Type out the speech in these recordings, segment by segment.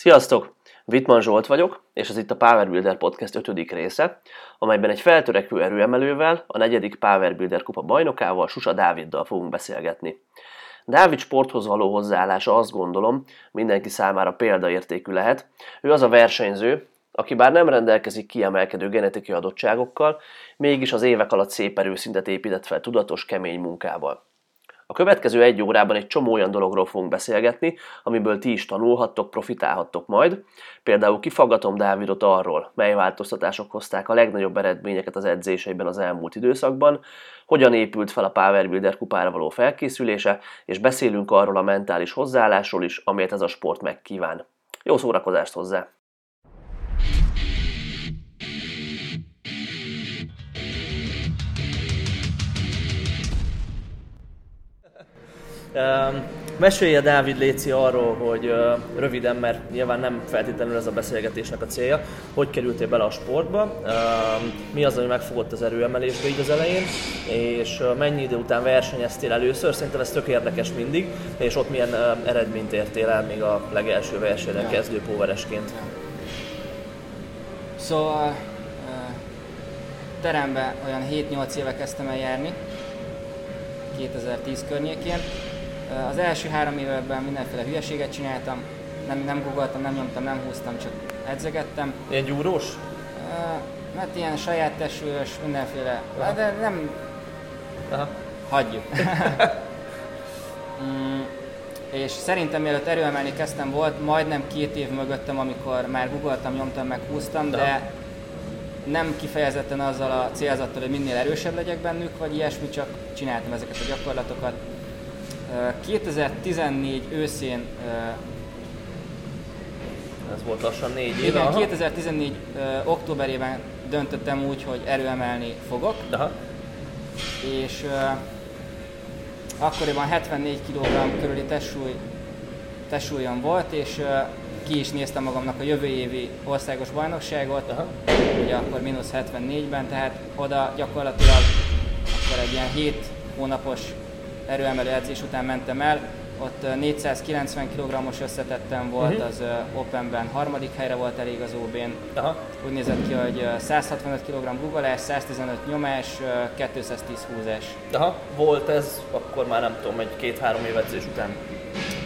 Sziasztok! Vitman Zsolt vagyok, és ez itt a Power Builder Podcast 5. része, amelyben egy feltörekvő erőemelővel, a negyedik Power Builder kupa bajnokával, Susa Dáviddal fogunk beszélgetni. Dávid sporthoz való hozzáállása azt gondolom mindenki számára példaértékű lehet. Ő az a versenyző, aki bár nem rendelkezik kiemelkedő genetikai adottságokkal, mégis az évek alatt szép erőszintet épített fel tudatos, kemény munkával. A következő egy órában egy csomó olyan dologról fogunk beszélgetni, amiből ti is tanulhattok, profitálhattok majd. Például kifaggatom Dávidot arról, mely változtatások hozták a legnagyobb eredményeket az edzéseiben az elmúlt időszakban, hogyan épült fel a Power Builder kupára való felkészülése, és beszélünk arról a mentális hozzáállásról is, amelyet ez a sport megkíván. Jó szórakozást hozzá! Mesélje Dávid Léci arról, hogy röviden, mert nyilván nem feltétlenül ez a beszélgetésnek a célja, hogy kerültél bele a sportba, mi az, ami megfogott az erőemelésbe így az elején, és mennyi idő után versenyeztél először, szerintem ez tök érdekes mindig, és ott milyen eredményt értél el még a legelső versenyen kezdő póveresként. Szóval terembe olyan 7-8 éve kezdtem el járni, 2010 környékén, az első három évben mindenféle hülyeséget csináltam, nem, nem googoltam, nem nyomtam, nem húztam, csak edzegettem. Ilyen gyúrós? Hát ilyen saját tesős, mindenféle, Aha. de nem... Aha. Hagyjuk. mm, és szerintem mielőtt erőemelni kezdtem volt, majdnem két év mögöttem, amikor már googoltam, nyomtam, meg húztam, de, de nem kifejezetten azzal a célzattal, hogy minél erősebb legyek bennük, vagy ilyesmi, csak csináltam ezeket a gyakorlatokat 2014 őszén ez volt lassan négy éve. Igen, 2014 uh, októberében döntöttem úgy, hogy erőemelni fogok. Aha. És uh, akkoriban 74 kg körüli testsúly, testsúlyom volt, és uh, ki is néztem magamnak a jövő évi országos bajnokságot, Aha. ugye akkor mínusz 74-ben, tehát oda gyakorlatilag akkor egy ilyen 7 hónapos erőemelő edzés után mentem el, ott 490 kg-os összetettem volt, uh-huh. az Openben harmadik helyre volt elég az OB-n. Aha. Úgy nézett ki, hogy 165 kg guggolás, 115 nyomás, 210 húzás. Aha, volt ez akkor már nem tudom, egy két-három év edzés után?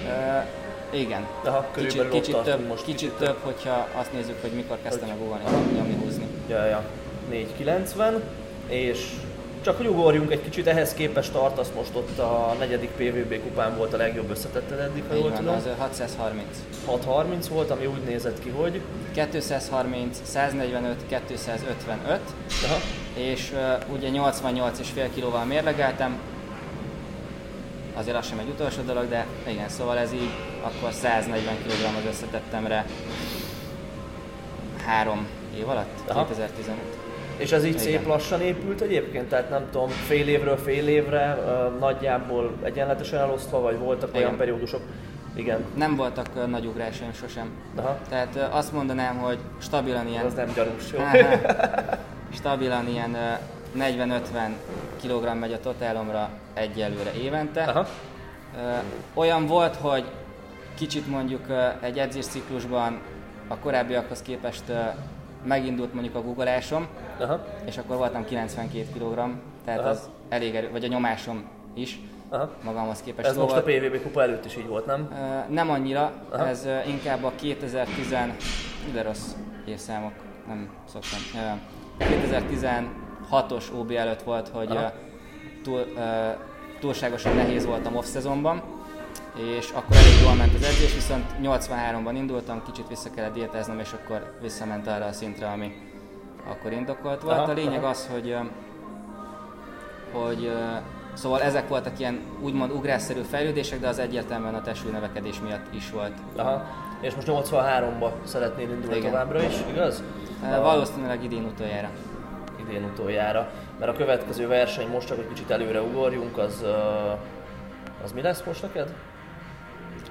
Uh, igen. Aha, kicsit, kicsit, több, most kicsit, kicsit több, hogyha azt nézzük, hogy mikor kezdtem a guggolni, nyomni, húzni. Ja, ja. 490, és csak hogy ugorjunk egy kicsit, ehhez képest tartasz most ott a negyedik PVB kupán volt a legjobb összetetted eddig, ha jól tudom. az 630. 630 volt, ami úgy nézett ki, hogy? 230, 145, 255, Aha. és uh, ugye 88 és fél kilóval mérlegeltem, azért az sem egy utolsó dolog, de igen, szóval ez így, akkor 140 kg az összetettemre három év alatt, Aha. 2015. És ez így Igen. szép lassan épült egyébként, tehát nem tudom, fél évről fél évre uh, nagyjából egyenletesen elosztva, vagy voltak Igen. olyan periódusok? Igen. Nem voltak uh, nagy ugrásaim sosem. Aha. Tehát uh, azt mondanám, hogy stabilan ilyen... Az nem gyanús, jó? stabilan ilyen uh, 40-50 kg megy a totálomra egyelőre évente. Aha. Olyan volt, hogy kicsit mondjuk egy edzésciklusban a korábbiakhoz képest megindult mondjuk a guggolásom, Aha. és akkor voltam 92 kg, tehát Aha. az elég erő, vagy a nyomásom is. Aha. magamhoz képest. Ez most a PVB kupa előtt is így volt, nem? Nem annyira, Aha. ez inkább a 2010, de rossz évszámok, nem szoktam. 2016-os OB előtt volt, hogy túl, túlságosan nehéz voltam off-szezonban, és akkor elég jól ment az edzés, viszont 83-ban indultam, kicsit vissza kellett diétáznom, és akkor visszament arra a szintre, ami akkor indokolt volt. Aha, a lényeg aha. az, hogy, hogy Szóval ezek voltak ilyen úgymond ugrásszerű fejlődések, de az egyértelműen a testsúly növekedés miatt is volt. Aha. És most 83-ba szeretnél indulni Igen. továbbra is, igaz? Valószínűleg idén utoljára. Idén utoljára. Mert a következő verseny, most csak egy kicsit előre ugorjunk, az, az mi lesz most neked?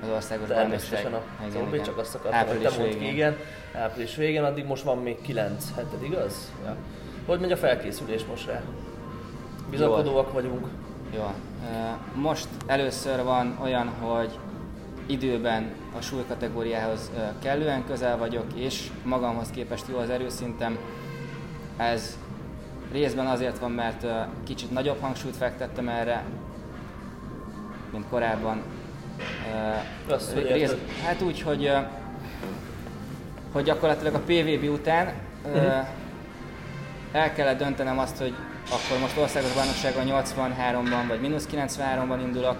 Az országos Természetesen a igen, csak azt akartam, hogy te mondd ki, igen. Április végén, addig most van még 9 heted, igaz? Ja. Hogy megy a felkészülés most rá? Bizakodóak vagyunk. Jó. Most először van olyan, hogy időben a súlykategóriához kellően közel vagyok, és magamhoz képest jó az erőszintem. Ez részben azért van, mert kicsit nagyobb hangsúlyt fektettem erre, mint korábban. Azt, Rész, hát úgy, hogy, hogy gyakorlatilag a PVB után uh-huh. el kellett döntenem azt, hogy akkor most országos bajnokságban 83-ban vagy mínusz 93-ban indulok,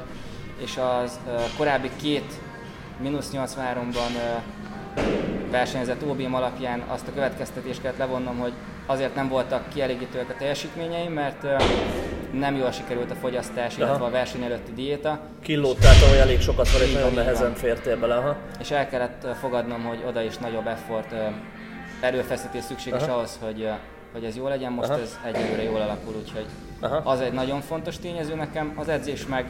és az korábbi két mínusz 83-ban versenyzett OBM alapján azt a következtetést kellett levonnom, hogy azért nem voltak kielégítőek a teljesítményeim, mert nem jól sikerült a fogyasztás, Aha. illetve a verseny előtti diéta. Kilóttál tavaly elég sokat vagy, és nagyon nehezen fértél bele. Aha. És el kellett fogadnom, hogy oda is nagyobb effort, erőfeszítés szükséges Aha. ahhoz, hogy, hogy ez jó legyen. Most Aha. ez egyelőre jól alakul, úgyhogy Aha. az egy nagyon fontos tényező nekem. Az edzés meg,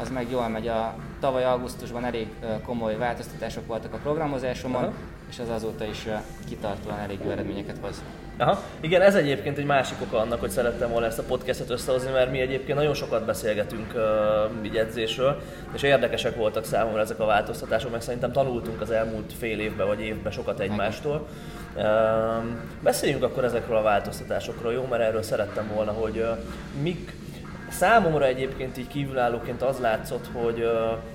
az meg jól megy. A tavaly augusztusban elég komoly változtatások voltak a programozásomon, Aha. és az azóta is kitartóan elég jó eredményeket hoz. Aha. Igen, ez egyébként egy másik oka annak, hogy szerettem volna ezt a podcastot összehozni, mert mi egyébként nagyon sokat beszélgetünk uh, edzésről, és érdekesek voltak számomra ezek a változtatások, meg szerintem tanultunk az elmúlt fél évben vagy évben sokat egymástól. Uh, beszéljünk akkor ezekről a változtatásokról, jó? Mert erről szerettem volna, hogy uh, mik, Számomra egyébként így kívülállóként az látszott, hogy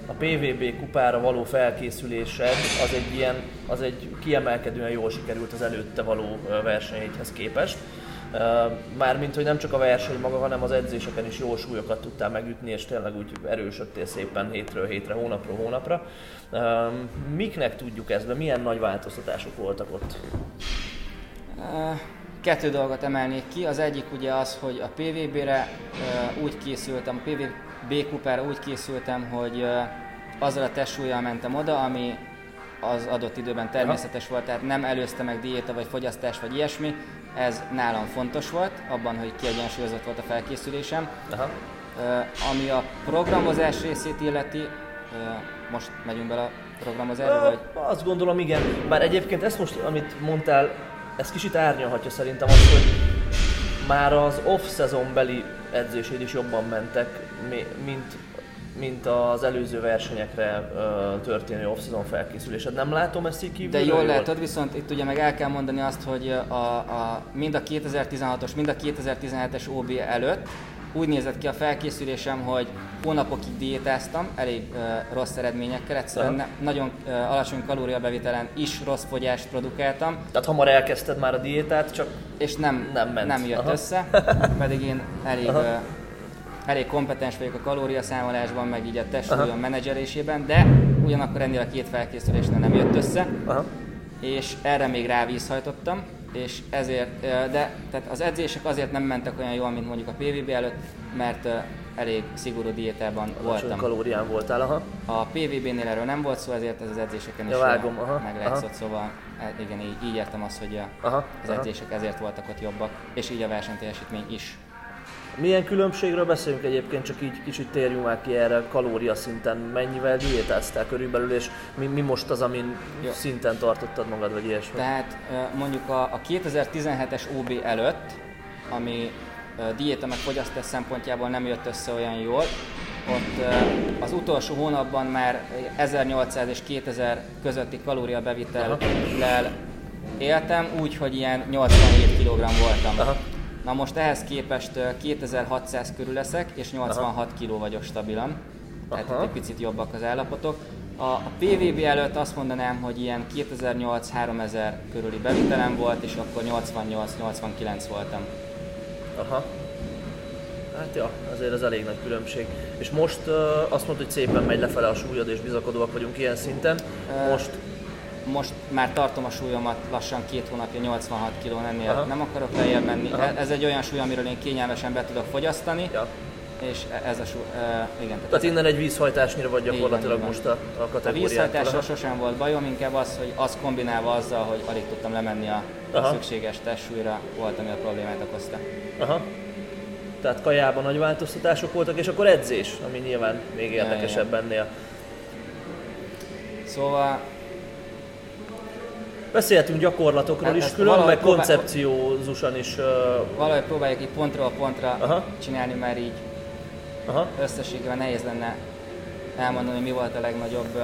a PVB kupára való felkészülésed az egy ilyen, az egy kiemelkedően jól sikerült az előtte való versenyhez képest. Mármint, hogy nem csak a verseny maga, hanem az edzéseken is jó súlyokat tudtál megütni, és tényleg úgy erősödtél szépen hétről hétre, hónapról hónapra. Miknek tudjuk ezt be? Milyen nagy változtatások voltak ott? Kettő dolgot emelnék ki. Az egyik ugye az, hogy a PVB-re uh, úgy készültem, a PVB kupára úgy készültem, hogy uh, azzal a testsúlyjal mentem oda, ami az adott időben természetes Aha. volt, tehát nem előzte meg diéta vagy fogyasztás vagy ilyesmi. Ez nálam fontos volt, abban, hogy kiegyensúlyozott volt a felkészülésem. Aha. Uh, ami a programozás részét illeti, uh, most megyünk bele a programozásba, vagy? Azt gondolom, igen. Bár egyébként ezt most, amit mondtál, ez kicsit árnyalhatja szerintem azt, hogy már az off-szezon beli edzéséd is jobban mentek, mint, mint az előző versenyekre uh, történő off-szezon felkészülésed. Nem látom ezt így kívül. De jól látod, viszont itt ugye meg el kell mondani azt, hogy a, a, mind a 2016-os, mind a 2017-es OB előtt úgy nézett ki a felkészülésem, hogy hónapokig diétáztam, elég uh, rossz eredményekkel, egyszerűen ne, nagyon uh, alacsony kalóriabevitelen is rossz fogyást produkáltam. Tehát hamar elkezdted már a diétát, csak és nem, nem, ment. nem jött Aha. össze, pedig én elég, uh, elég kompetens vagyok a kalóriaszámolásban, meg így a testsúlyom menedzselésében, de ugyanakkor ennél a két felkészülésnél nem jött össze, Aha. és erre még rávízhajtottam, és ezért, de tehát az edzések azért nem mentek olyan jól, mint mondjuk a PVB előtt, mert elég szigorú diétában voltam. kalórián voltál, aha. A PVB-nél erről nem volt szó, ezért ez az edzéseken ja, is vágom, aha, meglátszott, aha. szóval e, igen, így, így értem azt, hogy aha, az edzések aha. ezért voltak ott jobbak, és így a versenyteljesítmény is. Milyen különbségről beszélünk egyébként, csak így kicsit térjünk már ki erre kalória szinten. Mennyivel diétáztál körülbelül, és mi, mi most az, amin Jó. szinten tartottad magad, vagy ilyesmi? Tehát mondjuk a, a 2017-es OB előtt, ami diéta meg fogyasztás szempontjából nem jött össze olyan jól, ott az utolsó hónapban már 1800 és 2000 közötti kalóriabevitellel éltem, úgy, hogy ilyen 87 kg voltam. Aha. Na most ehhez képest 2600 körül leszek, és 86 kg vagyok stabilan. Tehát itt egy picit jobbak az állapotok. A, a PVB előtt azt mondanám, hogy ilyen 2008-3000 körüli bevitelem volt, és akkor 88-89 voltam. Aha. Hát ja, azért ez elég nagy különbség. És most uh, azt mondod, hogy szépen megy lefele a súlyod, és bizakodóak vagyunk ilyen szinten. Most most már tartom a súlyomat lassan két hónapja 86 kg, ennél Aha. nem akarok lejjebb menni. Aha. Ez egy olyan súly, amiről én kényelmesen be tudok fogyasztani. Ja. És e- ez a súly, uh, igen. Tehát innen egy vízhajtásnyira vagy gyakorlatilag igen, most a, a kategóriát. A vízhajtással sosem volt bajom, inkább az, hogy az kombinálva azzal, hogy alig tudtam lemenni a Aha. szükséges testsúlyra, volt, ami a problémát okozta. Aha. Tehát kajában nagy változtatások voltak, és akkor edzés, ami nyilván még érdekesebb ennél. Szóval Beszélhetünk gyakorlatokról hát, is külön, meg koncepciózusan is. Uh... Valahogy próbáljuk így pontról pontra Aha. csinálni, mert így Aha. összességében nehéz lenne elmondani, hogy mi volt a legnagyobb,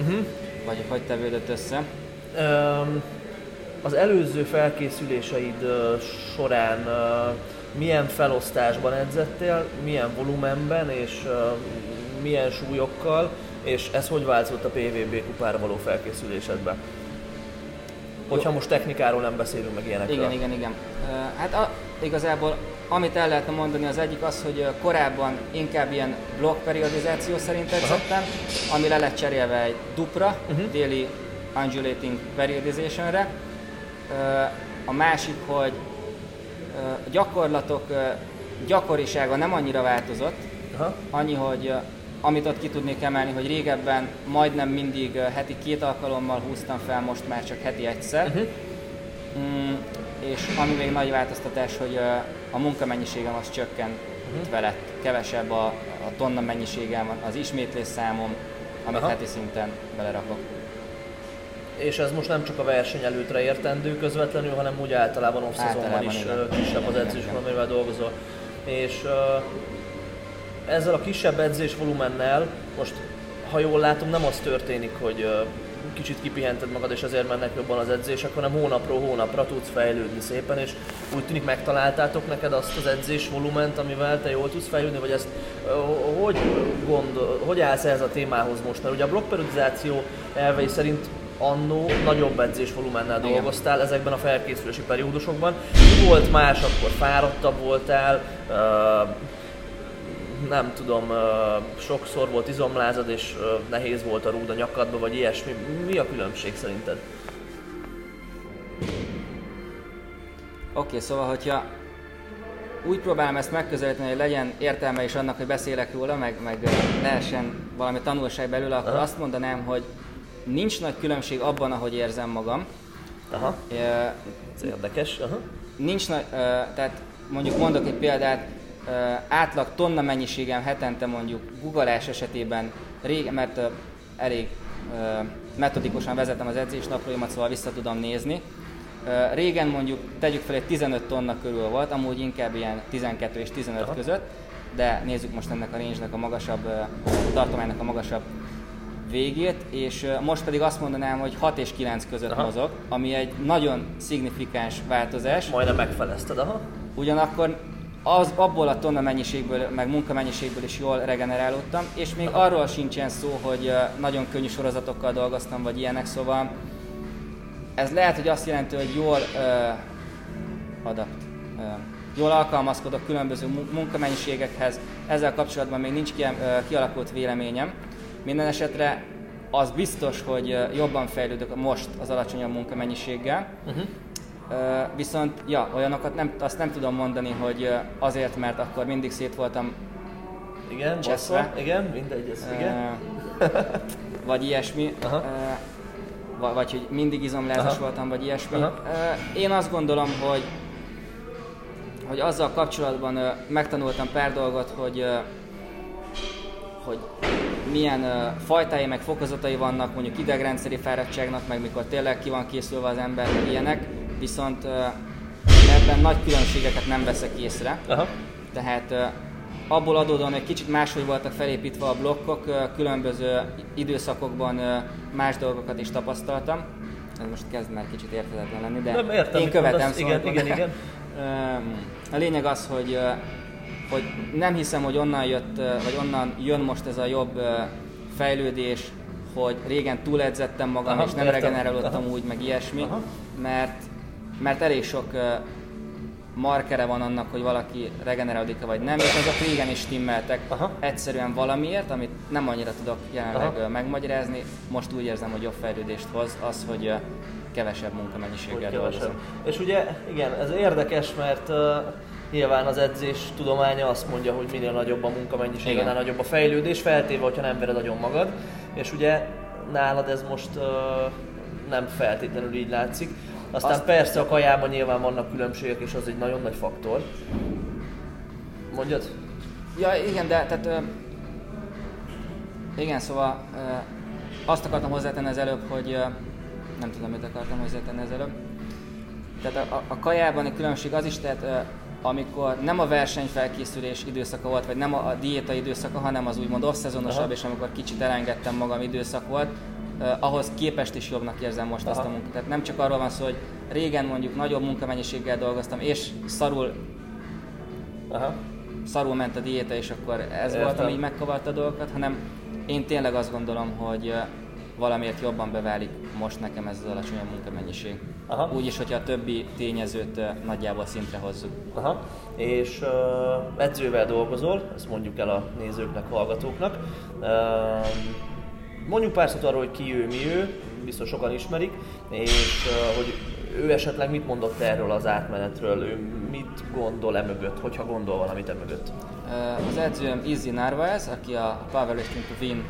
uh-huh. vagy hogy tevődött össze. Um, az előző felkészüléseid uh, során uh, milyen felosztásban edzettél, milyen volumenben és uh, milyen súlyokkal, és ez hogy változott a PVB kupára való felkészülésedbe? Hogyha most technikáról nem beszélünk meg ilyenekről. Igen, igen, igen. Hát a, igazából amit el lehetne mondani az egyik az, hogy korábban inkább ilyen periodizáció szerint edzettem, ami le lett cserélve egy dupra, uh-huh. daily undulating periodizationre. A másik, hogy a gyakorlatok gyakorisága nem annyira változott, Aha. annyi, hogy amit ott ki tudnék emelni, hogy régebben majdnem mindig heti két alkalommal húztam fel, most már csak heti egyszer. Uh-huh. Mm, és ami még nagy változtatás, hogy a munkamennyiségem az csökkent uh-huh. vele, kevesebb a, a tonna mennyiségem, az ismétlés számom, amit Aha. heti szinten belerakok. És ez most nem csak a verseny előtre értendő közvetlenül, hanem úgy általában off is igen. kisebb az edzés, amivel dolgozol. És uh, ezzel a kisebb edzés volumennel most, ha jól látom, nem az történik, hogy kicsit kipihented magad, és azért mennek jobban az edzések, hanem hónapról hónapra tudsz fejlődni szépen, és úgy tűnik megtaláltátok neked azt az edzés volument, amivel te jól tudsz fejlődni, vagy ezt hogy, gondol, hogy állsz ehhez a témához most? Mert ugye a blokkperiodizáció elvei szerint annó nagyobb edzés volumennel dolgoztál ezekben a felkészülési periódusokban. Mi volt más, akkor fáradtabb voltál, nem tudom, sokszor volt izomlázad és nehéz volt a rúd a nyakadba, vagy ilyesmi. Mi a különbség szerinted? Oké, okay, szóval, hogyha úgy próbálom ezt megközelíteni, hogy legyen értelme is annak, hogy beszélek róla, meg, meg lehessen valami tanulság belőle, akkor Aha. azt mondanám, hogy nincs nagy különbség abban, ahogy érzem magam. Aha. Ez érdekes. Aha. Nincs nagy, tehát mondjuk mondok egy példát, átlag tonna mennyiségem hetente mondjuk guggolás esetében, rég, mert elég metodikusan vezetem az edzés naplóimat, szóval vissza tudom nézni. Régen mondjuk tegyük fel egy 15 tonna körül volt, amúgy inkább ilyen 12 és 15 Aha. között, de nézzük most ennek a range a magasabb, tartománynak a magasabb végét, és most pedig azt mondanám, hogy 6 és 9 között aha. mozog, ami egy nagyon szignifikáns változás. Majdnem megfelezted, aha. Ugyanakkor az, abból a tonna mennyiségből, meg munkamennyiségből is jól regenerálódtam, és még arról sincsen szó, hogy nagyon könnyű sorozatokkal dolgoztam, vagy ilyenek, szóval ez lehet, hogy azt jelenti, hogy jól uh, adapt, uh, jól alkalmazkodok különböző munkamennyiségekhez, ezzel kapcsolatban még nincs kialakult véleményem, minden esetre az biztos, hogy jobban fejlődök most az alacsonyabb munkamennyiséggel, uh-huh. Viszont ja, olyanokat nem, azt nem tudom mondani, hogy azért, mert akkor mindig szét voltam igen, cseszve. igen, mindegy, ez igen. vagy ilyesmi. Aha. Vagy hogy mindig izomlázas Aha. voltam, vagy ilyesmi. Aha. Én azt gondolom, hogy hogy azzal kapcsolatban megtanultam pár dolgot, hogy hogy milyen uh, fajtái meg fokozatai vannak mondjuk idegrendszeri fáradtságnak, meg mikor tényleg ki van készülve az ember, meg ilyenek, viszont ebben nagy különbségeket nem veszek észre. Aha. Tehát abból adódóan egy kicsit máshogy voltak felépítve a blokkok, különböző időszakokban más dolgokat is tapasztaltam. Ez most kezd már kicsit érthetetlen lenni, de nem értem, én követem. Szóval igen, igen, igen. A lényeg az, hogy hogy nem hiszem, hogy onnan jött, vagy onnan jön most ez a jobb fejlődés, hogy régen túledzettem magam, Aha, és nem regenerálódtam úgy, meg ilyesmi, Aha. mert, mert elég sok markere van annak, hogy valaki regenerálódik vagy nem, és azok régen is stimmeltek Aha. egyszerűen valamiért, amit nem annyira tudok jelenleg Aha. megmagyarázni. Most úgy érzem, hogy jobb fejlődést hoz az, hogy kevesebb munkamennyiséggel dolgozom. És ugye, igen, ez érdekes, mert uh, Nyilván az edzés tudománya azt mondja, hogy minél nagyobb a munkamennyiség, annál nagyobb a fejlődés, feltéve, hogyha nem vered nagyon magad. És ugye nálad ez most uh, nem feltétlenül így látszik. Aztán azt persze a kajában nyilván vannak különbségek, és az egy nagyon nagy faktor. Mondjad? Ja, igen, de tehát... Uh, igen, szóval uh, azt akartam hozzátenni az előbb, hogy uh, nem tudom, mit akartam hozzátenni az előbb. Tehát a, a, a kajában egy különbség az is, tehát uh, amikor nem a versenyfelkészülés időszaka volt, vagy nem a, a diéta időszaka, hanem az úgymond off-szezonosabb, és amikor kicsit elengedtem magam időszak volt, ahhoz képest is jobbnak érzem most Aha. azt a munkát. Tehát nem csak arról van szó, hogy régen mondjuk nagyobb munkamennyiséggel dolgoztam, és szarul, Aha. szarul ment a diéta, és akkor ez Értem. volt, ami megkavarta a dolgokat, hanem én tényleg azt gondolom, hogy valamiért jobban beválik most nekem ez az alacsonyabb munkamennyiség. Aha. Úgy is, hogyha a többi tényezőt nagyjából szintre hozzuk. Aha. És uh, edzővel dolgozol, ezt mondjuk el a nézőknek, hallgatóknak. Uh, mondjuk pár szót arról, hogy ki ő, mi ő, biztos sokan ismerik, és hogy ő esetleg mit mondott erről az átmenetről, ő mit gondol e mögött, hogyha gondol valamit e mögött? Az edzőm Izzy Narvaez, aki a Powerlifting to Win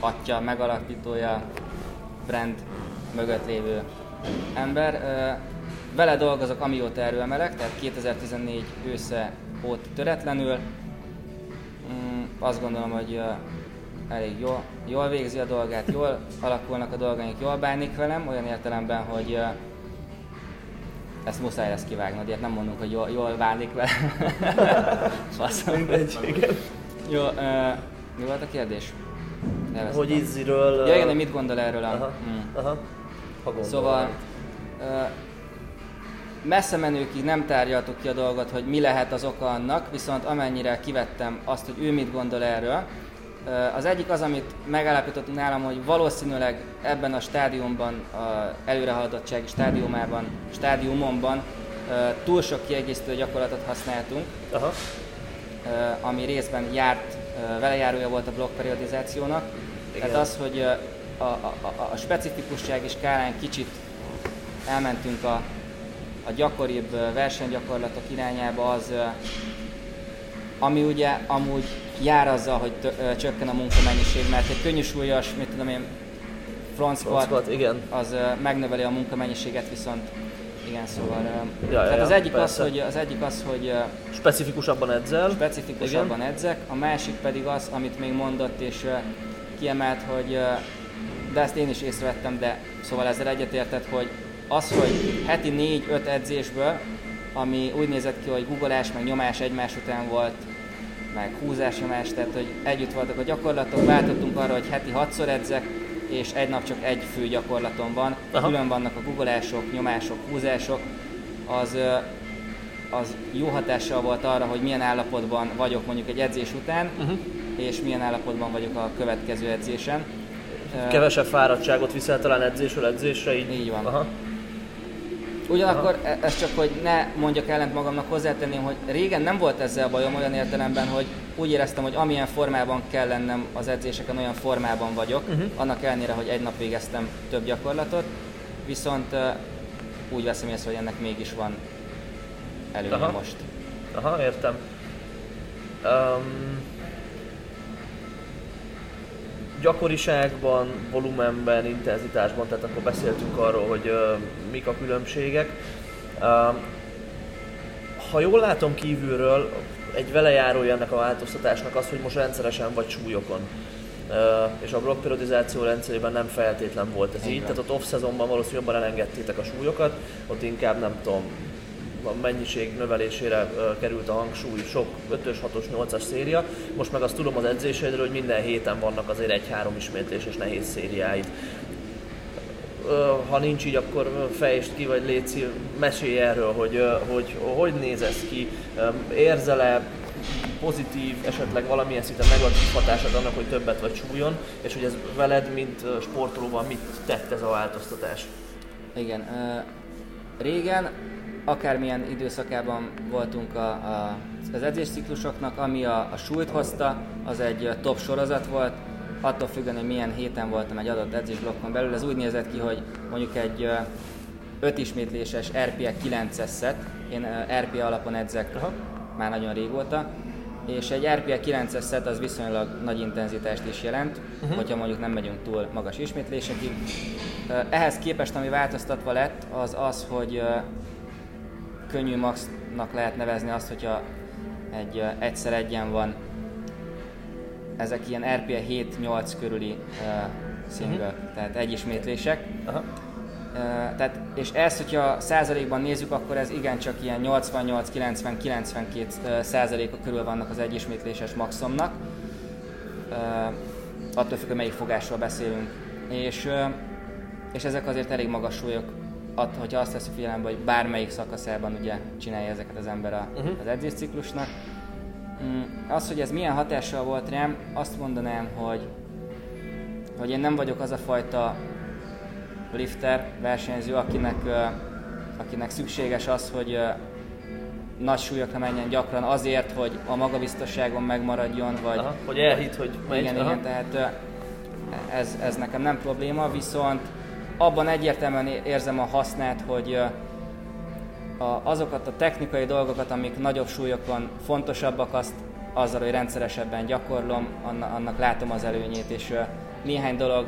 atya, megalapítója, brand mögött lévő ember. Vele dolgozok, amióta erőemelek, tehát 2014 ősze óta töretlenül. Mm, azt gondolom, hogy elég jól, jól végzi a dolgát, jól alakulnak a dolgaink, jól bánik velem, olyan értelemben, hogy ezt muszáj lesz kivágnod, ilyet nem mondunk, hogy jól, jól bánik vele. Faszom. Mindegy, igen. Jó, uh, mi volt a kérdés? Neveztem. Hogy Izziről... Ja igen, de mit gondol erről a... Aha, hmm. aha. Ha gondol szóval... Uh, messze menőkig nem tárgyaltuk ki a dolgot, hogy mi lehet az oka annak, viszont amennyire kivettem azt, hogy ő mit gondol erről, az egyik az, amit megállapítottunk nálam, hogy valószínűleg ebben a stádiumban, a előrehaladottsági stádiumában, stádiumomban túl sok kiegészítő gyakorlatot használtunk, Aha. ami részben járt, velejárója volt a blokkperiodizációnak. Igen. Tehát az, hogy a, a, a, a specifikussági skálán kicsit elmentünk a, a gyakoribb versenygyakorlatok irányába, az ami ugye amúgy jár azzal, hogy tö- csökken a munkamennyiség, mert egy könnyű súlyos, mit tudom én, squat igen. az uh, megnöveli a munkamennyiséget, viszont igen, szóval... Uh, ja, tehát ja, az, egyik az, hogy, az egyik az, hogy... Uh, specifikusabban edzel. Specifikusabban igen. edzek, a másik pedig az, amit még mondott és kiemelt, hogy de ezt én is észrevettem, de szóval ezzel egyetértett, hogy az, hogy heti 4-5 edzésből, ami úgy nézett ki, hogy googleás meg nyomás egymás után volt, meg húzásnyomás, tehát hogy együtt voltak a gyakorlatok, váltottunk arra, hogy heti hatszor edzek, és egy nap csak egy fő gyakorlatom van, Aha. külön vannak a googleások, nyomások, húzások, az, az jó hatással volt arra, hogy milyen állapotban vagyok mondjuk egy edzés után, uh-huh. és milyen állapotban vagyok a következő edzésen. Kevesebb fáradtságot viszel talán edzésről edzésre, így? Így van. Aha. Ugyanakkor. E- ez csak, hogy ne mondjak ellent magamnak, hozzátenném, hogy régen nem volt ezzel bajom olyan értelemben, hogy úgy éreztem, hogy amilyen formában kell lennem az edzéseken, olyan formában vagyok, uh-huh. annak ellenére, hogy egy nap végeztem több gyakorlatot, viszont uh, úgy veszem észre, hogy ennek mégis van előnye Aha. most. Aha, értem. Um, gyakoriságban, volumenben, intenzitásban, tehát akkor beszéltünk arról, hogy uh, mik a különbségek. Uh, ha jól látom kívülről, egy velejárója ennek a változtatásnak az, hogy most rendszeresen vagy súlyokon. Uh, és a blokkperiodizáció rendszerében nem feltétlen volt ez Igen. így, tehát ott off-szezonban valószínűleg jobban elengedtétek a súlyokat, ott inkább nem tudom, mennyiség növelésére került a hangsúly sok 5-ös, 6-os, 8-as széria. Most meg azt tudom az edzéseidről, hogy minden héten vannak azért egy-három ismétléses nehéz szériáid. Ha nincs így, akkor fejtsd ki, vagy légy mesélj erről, hogy, hogy hogy néz ez ki, érzel-e pozitív, esetleg valamilyen szinten negatív hatásod annak, hogy többet vagy súlyon, és hogy ez veled, mint sportolóban mit tett ez a változtatás? Igen, régen akármilyen időszakában voltunk a, a, az edzésciklusoknak, ami a, a súlyt hozta, az egy top sorozat volt, attól függően, hogy milyen héten voltam egy adott edzésblokkon belül, ez úgy nézett ki, hogy mondjuk egy 5 ismétléses RPE 9-es szett, én RPE alapon edzek Aha. már nagyon régóta, és egy RPE 9-es szett az viszonylag nagy intenzitást is jelent, uh-huh. hogyha mondjuk nem megyünk túl magas ismétlésekig. Ehhez képest, ami változtatva lett, az az, hogy könnyű maxnak lehet nevezni azt, hogyha egy egyszer egyen van, ezek ilyen RPA 7-8 körüli uh, single, uh-huh. tehát egy ismétlések. Uh-huh. tehát, és ezt, hogyha százalékban nézzük, akkor ez igencsak ilyen 88-90-92 százaléka körül vannak az egyismétléses maximumnak. Attól függ, hogy melyik fogásról beszélünk. És, és ezek azért elég magas súlyok, hogyha azt veszi figyelembe, hogy bármelyik szakaszában ugye csinálja ezeket az ember a, uh-huh. az edzésciklusnak. Mm, az, hogy ez milyen hatással volt rám, azt mondanám, hogy, hogy én nem vagyok az a fajta lifter versenyző, akinek, akinek szükséges az, hogy nagy súlyokra menjen gyakran azért, hogy a magabiztosságon megmaradjon, vagy... Aha, hogy elhitt, hogy megy. Igen, aha. igen, tehát ez, ez nekem nem probléma, viszont abban egyértelműen érzem a hasznát, hogy azokat a technikai dolgokat, amik nagyobb súlyokon fontosabbak, azt azzal, hogy rendszeresebben gyakorlom, annak, látom az előnyét, és néhány dolog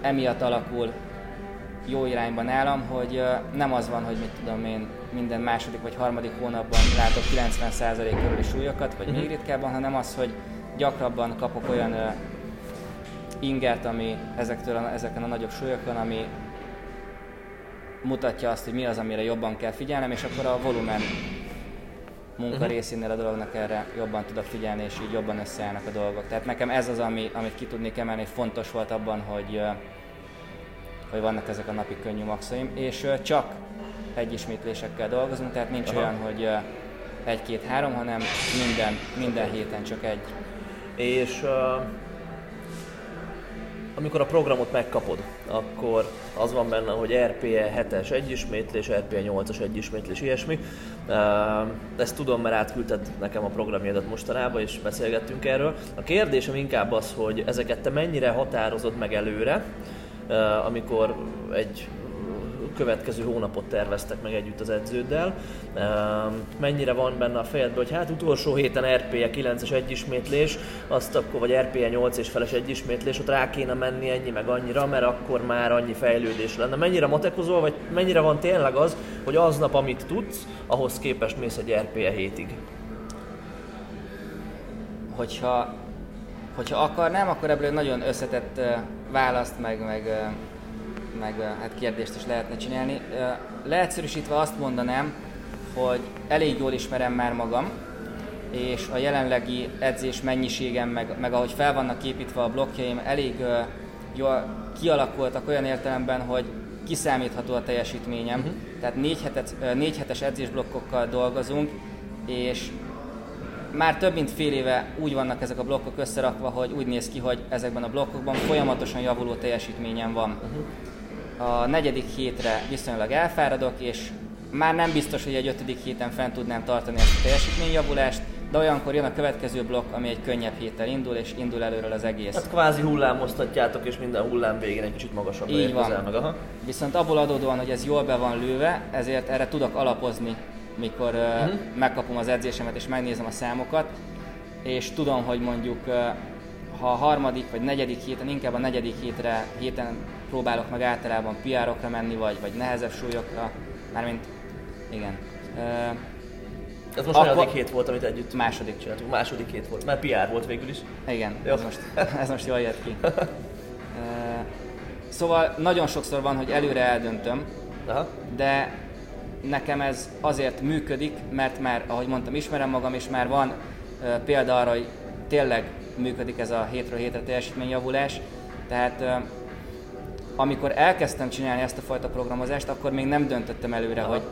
emiatt alakul jó irányban nálam, hogy nem az van, hogy mit tudom én minden második vagy harmadik hónapban látok 90% körüli súlyokat, vagy még mhm. ritkábban, hanem az, hogy gyakrabban kapok olyan ingert, ami ezektől a, ezeken a nagyobb súlyokon, ami mutatja azt, hogy mi az, amire jobban kell figyelnem, és akkor a volumen munka uh-huh. részénél a dolognak erre jobban tudok figyelni, és így jobban összeállnak a dolgok. Tehát nekem ez az, ami, amit ki tudnék emelni, fontos volt abban, hogy, hogy vannak ezek a napi könnyű maxaim, és csak egy ismétlésekkel dolgozunk, tehát nincs Aha. olyan, hogy egy-két-három, hanem minden, minden héten csak egy. És uh, amikor a programot megkapod, akkor az van benne, hogy RPE 7-es egyismétlés, RPE 8-as egyismétlés, ilyesmi. Ezt tudom, mert átküldted nekem a programjadat mostanában, és beszélgettünk erről. A kérdésem inkább az, hogy ezeket te mennyire határozod meg előre, amikor egy következő hónapot terveztek meg együtt az edződdel. Ehm, mennyire van benne a fejedben, hogy hát utolsó héten RPE 9-es egyismétlés, azt akkor, vagy RPE 8 és feles egyismétlés, ott rá kéne menni ennyi meg annyira, mert akkor már annyi fejlődés lenne. Mennyire matekozol, vagy mennyire van tényleg az, hogy aznap, amit tudsz, ahhoz képest mész egy RPE hétig? Hogyha, hogyha akarnám, akkor ebből nagyon összetett választ, meg, meg meg hát kérdést is lehetne csinálni. Leegyszerűsítve azt mondanám, hogy elég jól ismerem már magam, és a jelenlegi edzés mennyiségem, meg, meg ahogy fel vannak építve a blokkjaim, elég jól kialakultak olyan értelemben, hogy kiszámítható a teljesítményem. Uh-huh. Tehát négy, hetet, négy hetes edzésblokkokkal dolgozunk, és már több mint fél éve úgy vannak ezek a blokkok összerakva, hogy úgy néz ki, hogy ezekben a blokkokban folyamatosan javuló teljesítményem van. Uh-huh a negyedik hétre viszonylag elfáradok, és már nem biztos, hogy egy ötödik héten fent tudnám tartani ezt a teljesítményjavulást, de olyankor jön a következő blokk, ami egy könnyebb héttel indul, és indul előről az egész. Hát kvázi hullámoztatjátok, és minden hullám végén egy kicsit magasabb Így van. meg. Aha. Viszont abból adódóan, hogy ez jól be van lőve, ezért erre tudok alapozni, mikor uh-huh. megkapom az edzésemet és megnézem a számokat, és tudom, hogy mondjuk ha a harmadik vagy negyedik héten, inkább a negyedik hétre, héten próbálok meg általában PR-okra menni, vagy, vagy nehezebb súlyokra, mármint igen. Ez most akkor... hét volt, amit együtt második csináltuk. Második hét volt, mert PR volt végül is. Igen, Jó. ez most, ez most jól jött ki. Szóval nagyon sokszor van, hogy előre eldöntöm, Aha. de nekem ez azért működik, mert már, ahogy mondtam, ismerem magam, és már van példa arra, hogy tényleg működik ez a hétről hétre teljesítményjavulás. Tehát amikor elkezdtem csinálni ezt a fajta programozást, akkor még nem döntöttem előre, hogy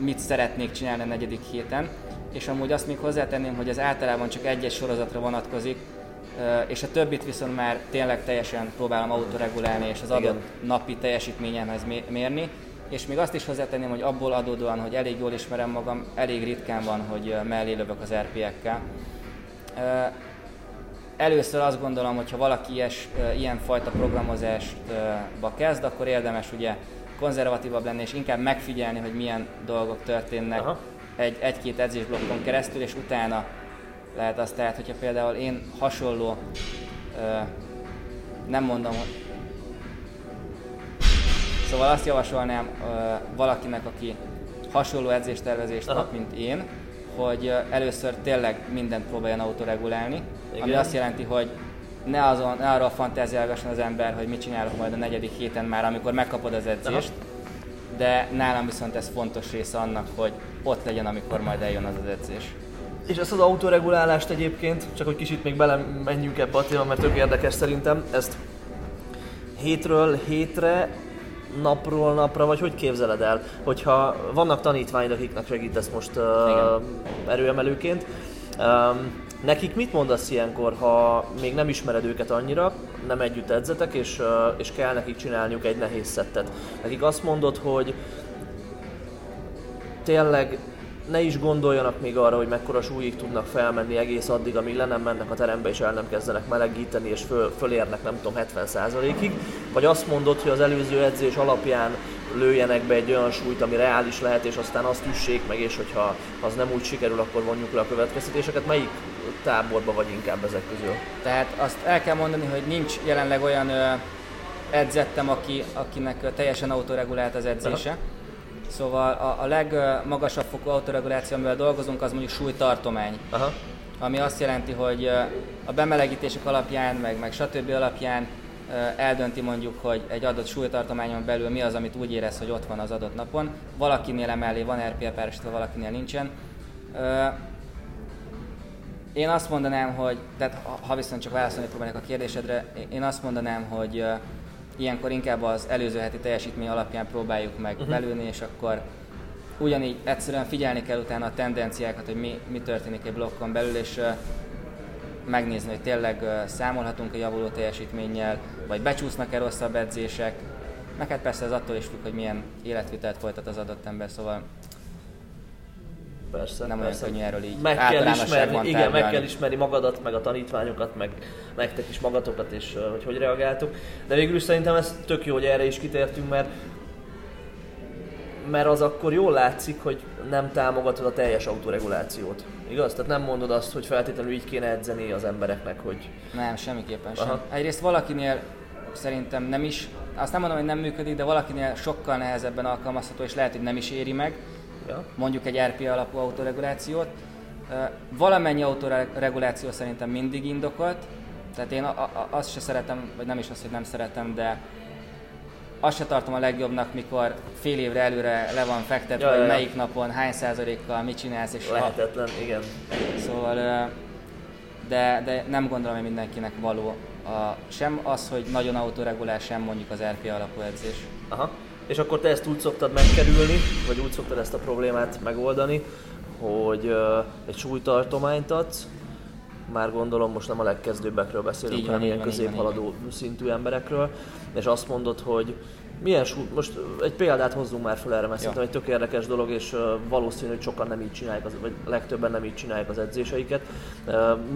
mit szeretnék csinálni a negyedik héten, és amúgy azt még hozzátenném, hogy ez általában csak egy-egy sorozatra vonatkozik, és a többit viszont már tényleg teljesen próbálom autoregulálni, és az adott Igen. napi teljesítményemhez mérni. És még azt is hozzátenném, hogy abból adódóan, hogy elég jól ismerem magam, elég ritkán van, hogy mellé lövök az RP-ekkel először azt gondolom, hogy ha valaki ilyes, ilyen fajta programozásba kezd, akkor érdemes ugye konzervatívabb lenni, és inkább megfigyelni, hogy milyen dolgok történnek egy, egy-két edzésblokkon keresztül, és utána lehet azt tehát, hogyha például én hasonló, nem mondom, Szóval azt javasolnám valakinek, aki hasonló edzéstervezést kap, mint én, hogy először tényleg mindent próbáljon autoregulálni, Igen. ami azt jelenti, hogy ne, azon, ne arról fantáziálgasson az ember, hogy mit csinálok majd a negyedik héten már, amikor megkapod az edzést, Aha. de nálam viszont ez fontos része annak, hogy ott legyen, amikor majd eljön az az edzés. És ezt az autoregulálást egyébként, csak hogy kicsit még bele menjünk ebbe a téma, mert tök érdekes szerintem, ezt hétről hétre, napról napra, vagy hogy képzeled el, hogyha vannak tanítványok, akiknek segítesz most uh, erőemelőként, um, Nekik mit mondasz ilyenkor, ha még nem ismered őket annyira, nem együtt edzetek, és, és kell nekik csinálniuk egy nehéz szettet? Nekik azt mondod, hogy tényleg ne is gondoljanak még arra, hogy mekkora súlyig tudnak felmenni egész addig, amíg le nem mennek a terembe és el nem kezdenek melegíteni, és föl, fölérnek nem tudom 70%-ig, vagy azt mondod, hogy az előző edzés alapján lőjenek be egy olyan súlyt, ami reális lehet, és aztán azt üssék meg, és hogyha az nem úgy sikerül, akkor vonjuk le a következtetéseket. Melyik táborba vagy inkább ezek közül? Tehát azt el kell mondani, hogy nincs jelenleg olyan edzettem, aki, akinek teljesen autoregulált az edzése. Aha. Szóval a, a legmagasabb fokú autoreguláció, amivel dolgozunk, az mondjuk súlytartomány. Aha. Ami azt jelenti, hogy a bemelegítések alapján, meg, meg stb. alapján eldönti mondjuk, hogy egy adott súlytartományon belül mi az, amit úgy érez, hogy ott van az adott napon. Valakinél emellé van RPL párosítva, valakinél nincsen. Én azt mondanám, hogy, tehát ha viszont csak válaszolni próbálok a kérdésedre, én azt mondanám, hogy ilyenkor inkább az előző heti teljesítmény alapján próbáljuk meg uh-huh. belülni, és akkor ugyanígy egyszerűen figyelni kell utána a tendenciákat, hogy mi, mi történik egy blokkon belül, és megnézni, hogy tényleg számolhatunk a javuló teljesítménnyel, vagy becsúsznak-e rosszabb edzések, meg hát persze ez attól is függ, hogy milyen életvitelt folytat az adott ember, szóval persze, nem persze. olyan könnyű erről így meg kell ismerni, igen, meg kell ismerni magadat, meg a tanítványokat, meg nektek is magatokat, és hogy hogy reagáltuk. De végül is szerintem ez tök jó, hogy erre is kitértünk, mert mert az akkor jól látszik, hogy nem támogatod a teljes autoregulációt. Igaz? Tehát nem mondod azt, hogy feltétlenül így kéne edzeni az embereknek, hogy... Nem, semmiképpen sem. Aha. Egyrészt valakinél szerintem nem is, azt nem mondom, hogy nem működik, de valakinél sokkal nehezebben alkalmazható, és lehet, hogy nem is éri meg, ja. mondjuk egy RP alapú autoregulációt. Valamennyi autoreguláció szerintem mindig indokolt, tehát én azt se szeretem, vagy nem is azt, hogy nem szeretem, de azt se tartom a legjobbnak, mikor fél évre előre le van fektetve, ja, hogy ja, melyik napon hány százalékkal mit csinálsz. És Lehetetlen, ha... igen. Szóval, de, de nem gondolom, hogy mindenkinek való a, sem az, hogy nagyon autoregulás, sem mondjuk az RP alapú edzés. Aha. És akkor te ezt úgy szoktad megkerülni, vagy úgy szoktad ezt a problémát megoldani, hogy uh, egy súlytartományt adsz, már gondolom most nem a legkezdőbbekről beszélünk, így hanem ilyen középhaladó szintű emberekről, és azt mondod, hogy milyen súly, most egy példát hozzunk már fel erre, mert szerintem egy tök érdekes dolog, és valószínű, hogy sokan nem így csinálják, vagy legtöbben nem így csinálják az edzéseiket.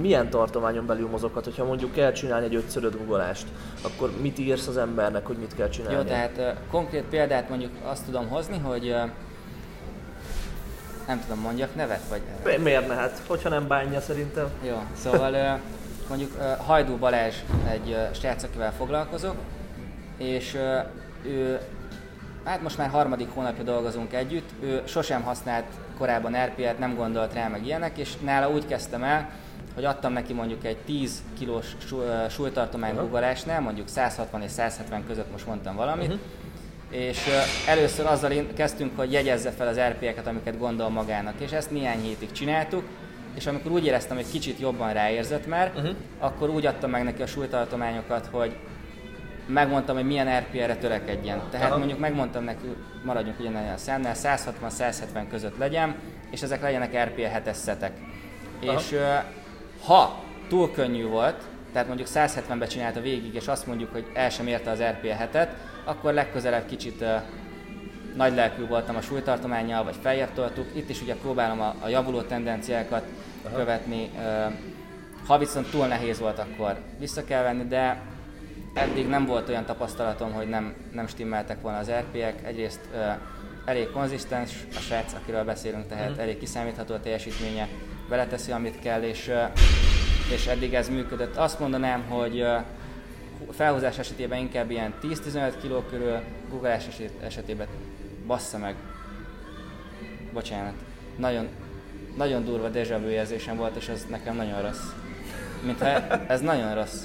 Milyen tartományon belül mozoghat, hogyha mondjuk kell csinálni egy ötszöröt guggolást, akkor mit írsz az embernek, hogy mit kell csinálni? Jó, tehát konkrét példát mondjuk azt tudom hozni, hogy nem tudom, mondjak nevet? Vagy... Miért ne? Hát, hogyha nem bánja szerintem. Jó, szóval mondjuk Hajdú Balázs egy srác, akivel foglalkozok, és ő, hát most már harmadik hónapja dolgozunk együtt, ő sosem használt korábban RP-et, nem gondolt rá meg ilyenek, és nála úgy kezdtem el, hogy adtam neki mondjuk egy 10 kilós súlytartomány uh-huh. mondjuk 160 és 170 között most mondtam valamit, uh-huh és először azzal kezdtünk, hogy jegyezze fel az RP-eket, amiket gondol magának, és ezt néhány hétig csináltuk, és amikor úgy éreztem, hogy kicsit jobban ráérzett már, uh-huh. akkor úgy adtam meg neki a súlytartományokat, hogy megmondtam, hogy milyen RP-re törekedjen. Tehát uh-huh. mondjuk megmondtam neki, maradjunk ugyanannyi a számnál, 160-170 között legyen, és ezek legyenek RP 7-es szetek. És ha túl könnyű volt, tehát mondjuk 170-be csinálta végig, és azt mondjuk, hogy el sem érte az RP 7-et, akkor legközelebb kicsit nagy lelkű voltam a súlytartományjal, vagy feljebb toltuk. Itt is ugye próbálom a, a javuló tendenciákat Aha. követni. Ha viszont túl nehéz volt, akkor vissza kell venni, de eddig nem volt olyan tapasztalatom, hogy nem, nem stimmeltek volna az RP-ek. Egyrészt elég konzisztens a srác, akiről beszélünk, tehát mm. elég kiszámítható a teljesítménye, beleteszi, amit kell, és, és eddig ez működött. Azt mondanám, hogy felhúzás esetében inkább ilyen 10-15 kg körül, guggolás esetében bassza meg. Bocsánat. Nagyon, nagyon durva déjà vu érzésem volt, és ez nekem nagyon rossz. Mintha ez nagyon rossz.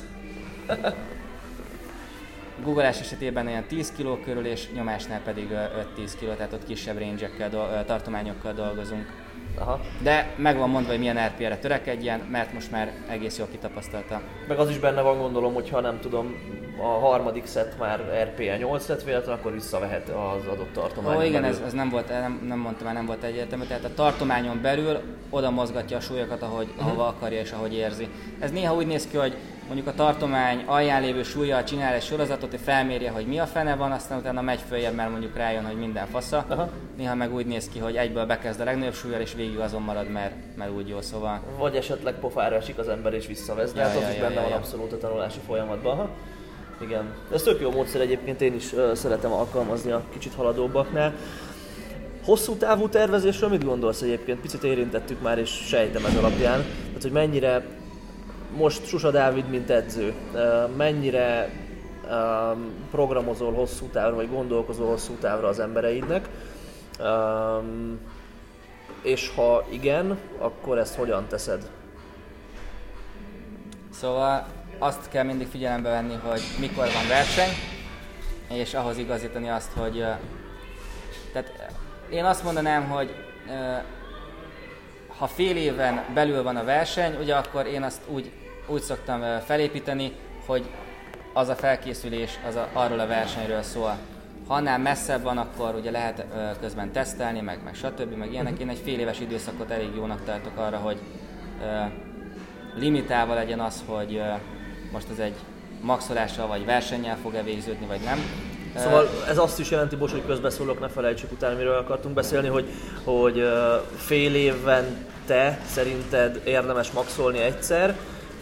Googleás esetében ilyen 10 kg körül, és nyomásnál pedig 5-10 kg, tehát ott kisebb range tartományokkal dolgozunk. Aha. De meg van mondva, hogy milyen RP-re törekedjen, mert most már egész jól kitapasztalta. Meg az is benne van gondolom, hogy ha nem tudom, a harmadik szett már RPA 8 lett véletlen, akkor visszavehet az adott tartományon Ó, igen, ez, ez, nem volt, nem, nem mondtam már, nem volt egyértelmű. Tehát a tartományon belül oda mozgatja a súlyokat, ahogy, uh-huh. ahova akarja és ahogy érzi. Ez néha úgy néz ki, hogy mondjuk a tartomány alján lévő súlyjal csinál egy sorozatot, hogy felmérje, hogy mi a fene van, aztán utána megy följebb, mert mondjuk rájön, hogy minden fasza. Aha. Néha meg úgy néz ki, hogy egyből bekezd a legnagyobb súlyjal, és végig azon marad, mert, mert úgy jó, szóval. Vagy esetleg pofára esik az ember és visszavesz, de ja, hát az ja, is ja, benne ja, van ja. abszolút a tanulási folyamatban. Aha. Igen. Ez tök jó módszer egyébként, én is uh, szeretem alkalmazni a kicsit haladóbbaknál. Hosszú távú tervezésről mit gondolsz egyébként? Picit érintettük már, és sejtem ez alapján. Tehát, hogy mennyire most Susa Dávid, mint edző, mennyire programozol hosszú távra, vagy gondolkozol hosszú távra az embereidnek, és ha igen, akkor ezt hogyan teszed? Szóval azt kell mindig figyelembe venni, hogy mikor van verseny, és ahhoz igazítani azt, hogy tehát én azt mondanám, hogy ha fél éven belül van a verseny, ugye akkor én azt úgy úgy szoktam felépíteni, hogy az a felkészülés az a, arról a versenyről szól. Ha annál messzebb van, akkor ugye lehet közben tesztelni, meg, meg stb. meg ilyenek. Én egy fél éves időszakot elég jónak tartok arra, hogy limitálva legyen az, hogy most ez egy maxolással vagy versennyel fog-e végződni, vagy nem. Szóval ez azt is jelenti, Bos, hogy közbeszólok, ne felejtsük utána, miről akartunk beszélni, hogy, hogy fél évben te szerinted érdemes maxolni egyszer,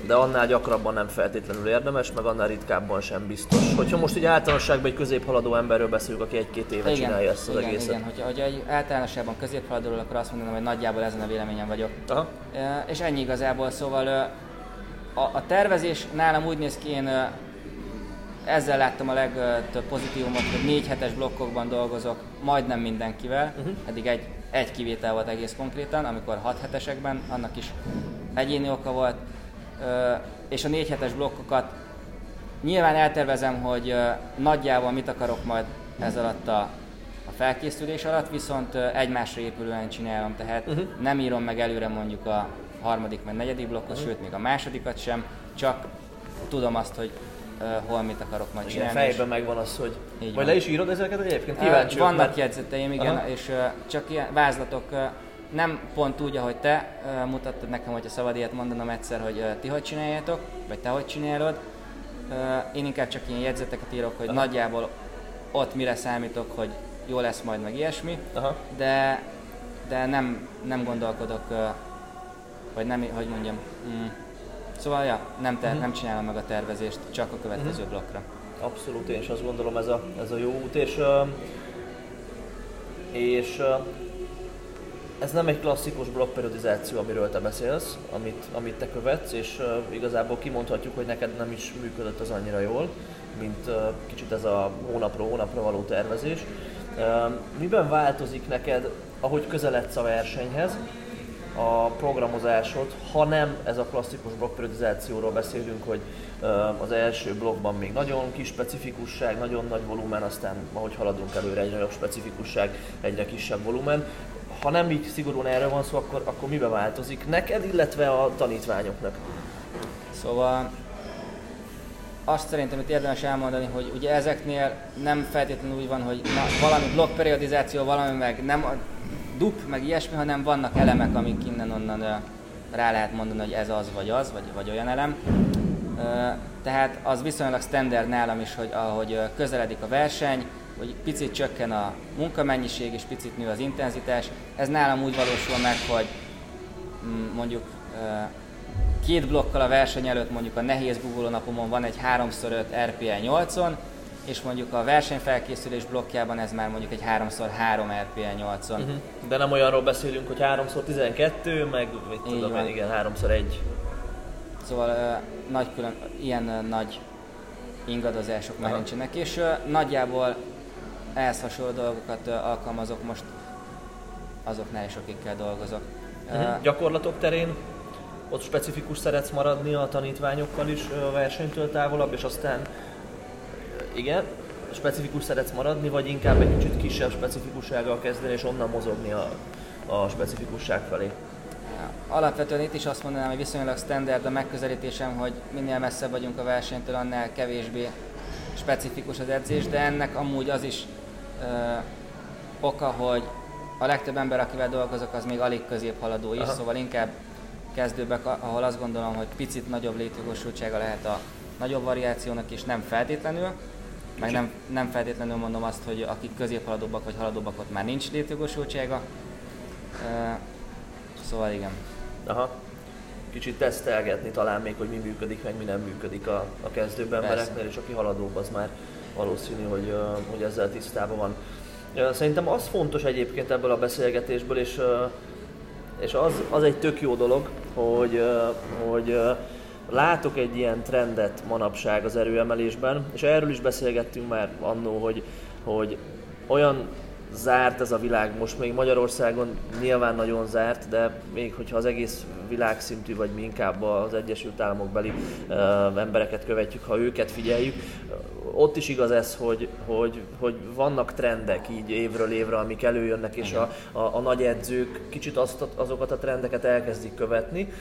de annál gyakrabban nem feltétlenül érdemes, meg annál ritkábban sem biztos. Hogyha most így általánosságban egy középhaladó emberről beszélünk, aki egy-két éve igen, csinálja ezt az igen, egészet. Igen, hogyha, hogyha egy általánosságban középhaladóról, akkor azt mondanám, hogy nagyjából ezen a véleményen vagyok. Aha. E, és ennyi igazából, szóval a, a tervezés nálam úgy néz ki, én ezzel láttam a legtöbb pozitívumot, hogy négy hetes blokkokban dolgozok majdnem mindenkivel, uh-huh. eddig egy, egy kivétel volt egész konkrétan, amikor hat hetesekben, annak is egyéni oka volt, és a négy hetes blokkokat nyilván eltervezem, hogy nagyjából mit akarok majd ez alatt a, a felkészülés alatt, viszont egymásra épülően csinálom, tehát uh-huh. nem írom meg előre mondjuk a harmadik vagy negyedik blokkot, uh-huh. sőt még a másodikat sem, csak tudom azt, hogy hol mit akarok majd igen, csinálni. fejben megvan az, hogy... Így vagy van. le is írod ezeket egyébként? Kíváncsi Vannak mert... jegyzeteim, igen, Aha. és csak ilyen vázlatok, nem pont úgy, ahogy te mutattad nekem, hogyha szabad ilyet mondanom egyszer, hogy ti hogy csináljátok, vagy te hogy csinálod. Én inkább csak ilyen jegyzeteket írok, hogy Aha. nagyjából ott mire számítok, hogy jó lesz majd, meg ilyesmi, Aha. de, de nem, nem gondolkodok, vagy nem, hogy mondjam, mm, Szóval, ja, nem, ter- uh-huh. nem csinálom meg a tervezést, csak a következő uh-huh. blokkra. Abszolút, én is azt gondolom ez a, ez a jó út, és, és ez nem egy klasszikus blokkperiodizáció, amiről te beszélsz, amit, amit te követsz, és uh, igazából kimondhatjuk, hogy neked nem is működött az annyira jól, mint uh, kicsit ez a hónapról hónapra való tervezés. Uh, miben változik neked, ahogy közeledsz a versenyhez, a programozásod, ha nem ez a klasszikus blokkperiodizációról beszélünk, hogy az első blokkban még nagyon kis specifikusság, nagyon nagy volumen, aztán ahogy haladunk előre egyre nagyobb specifikusság, egyre kisebb volumen. Ha nem így szigorúan erről van szó, akkor, akkor mibe változik neked, illetve a tanítványoknak? Szóval azt szerintem itt érdemes elmondani, hogy ugye ezeknél nem feltétlenül úgy van, hogy na, valami blokkperiodizáció, valami meg nem dup, meg ilyesmi, hanem vannak elemek, amik innen-onnan rá lehet mondani, hogy ez az vagy az, vagy, vagy olyan elem. Tehát az viszonylag standard nálam is, hogy ahogy közeledik a verseny, hogy picit csökken a munkamennyiség és picit nő az intenzitás. Ez nálam úgy valósul meg, hogy mm, mondjuk két blokkal a verseny előtt mondjuk a nehéz bugoló napomon van egy 3x5 RPL 8-on, és mondjuk a versenyfelkészülés blokkjában ez már mondjuk egy 3x3 RPL 8-on. Uh-huh. De nem olyanról beszélünk, hogy 3x12, meg mit tudom én, igen, 3x1. Szóval uh, nagy külön, ilyen uh, nagy ingadozások már nincsenek, és uh, nagyjából ehhez hasonló dolgokat alkalmazok most azoknál is, akikkel dolgozok. Uh-huh. Gyakorlatok terén ott specifikus szeretsz maradni a tanítványokkal is a versenytől távolabb, és aztán igen, specifikus szeretsz maradni, vagy inkább egy kicsit kisebb specifikussággal kezdeni, és onnan mozogni a, a specifikusság felé? Alapvetően itt is azt mondanám, hogy viszonylag standard a megközelítésem, hogy minél messzebb vagyunk a versenytől, annál kevésbé specifikus az edzés, de ennek amúgy az is oka, hogy a legtöbb ember, akivel dolgozok, az még alig középhaladó is, Aha. szóval inkább kezdőbbek, ahol azt gondolom, hogy picit nagyobb létjogosultsága lehet a nagyobb variációnak, és nem feltétlenül, meg nem, nem feltétlenül mondom azt, hogy akik középhaladóbbak vagy haladóbbak, ott már nincs létjogosultsága. Szóval igen. Aha. Kicsit tesztelgetni talán még, hogy mi működik, meg mi nem működik a, a kezdőbb embereknél, és aki haladóbb, az már valószínű, hogy, hogy ezzel tisztában van. Szerintem az fontos egyébként ebből a beszélgetésből, és, és az, az egy tök jó dolog, hogy, hogy látok egy ilyen trendet manapság az erőemelésben, és erről is beszélgettünk már annó, hogy, hogy olyan zárt ez a világ. Most még Magyarországon nyilván nagyon zárt, de még hogyha az egész világszintű, vagy mi inkább az Egyesült Államok beli uh, embereket követjük, ha őket figyeljük, ott is igaz ez, hogy, hogy, hogy vannak trendek így évről évre, amik előjönnek, és a, a, a nagy edzők kicsit azt, azokat a trendeket elkezdik követni.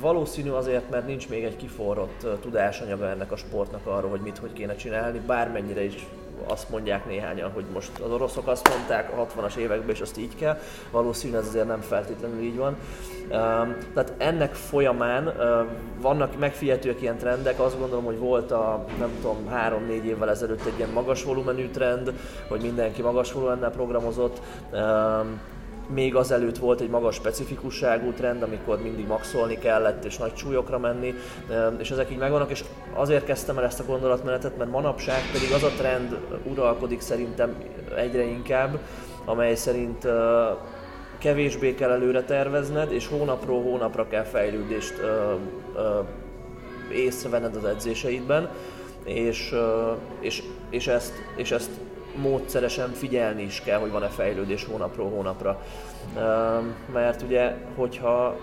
Valószínű azért, mert nincs még egy kiforrott tudásanyaga ennek a sportnak arról, hogy mit, hogy kéne csinálni, bármennyire is azt mondják néhányan, hogy most az oroszok azt mondták a 60-as években, és azt így kell. Valószínűleg ez azért nem feltétlenül így van. Tehát ennek folyamán vannak megfigyelhetőek ilyen trendek, azt gondolom, hogy volt a nem tudom, három-négy évvel ezelőtt egy ilyen magas volumenű trend, hogy mindenki magas volumennel programozott még azelőtt volt egy magas specifikusságú trend, amikor mindig maxolni kellett és nagy súlyokra menni, és ezek így megvannak, és azért kezdtem el ezt a gondolatmenetet, mert manapság pedig az a trend uralkodik szerintem egyre inkább, amely szerint kevésbé kell előre tervezned, és hónapról hónapra kell fejlődést észrevenned az edzéseidben, és, és, és, ezt, és ezt módszeresen figyelni is kell, hogy van-e fejlődés hónapról hónapra. Mert ugye, hogyha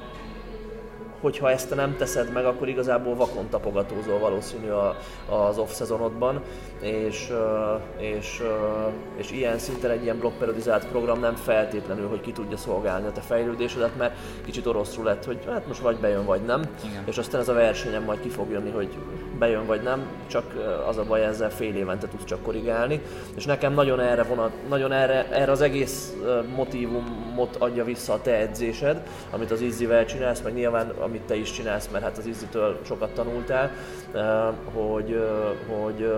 hogyha ezt nem teszed meg, akkor igazából vakon tapogatózol valószínű a, az off-szezonodban, és, és, és ilyen szinten egy ilyen blokkperiodizált program nem feltétlenül, hogy ki tudja szolgálni a te fejlődésedet, mert kicsit oroszul lett, hogy hát most vagy bejön, vagy nem, Igen. és aztán ez a versenyen majd ki fog jönni, hogy bejön, vagy nem, csak az a baj, ezzel fél évente tudsz csak korrigálni, és nekem nagyon erre vonat, nagyon erre, erre az egész motivumot adja vissza a te edzésed, amit az Izzivel csinálsz, meg nyilván amit te is csinálsz, mert hát az Izzitől sokat tanultál, hogy, hogy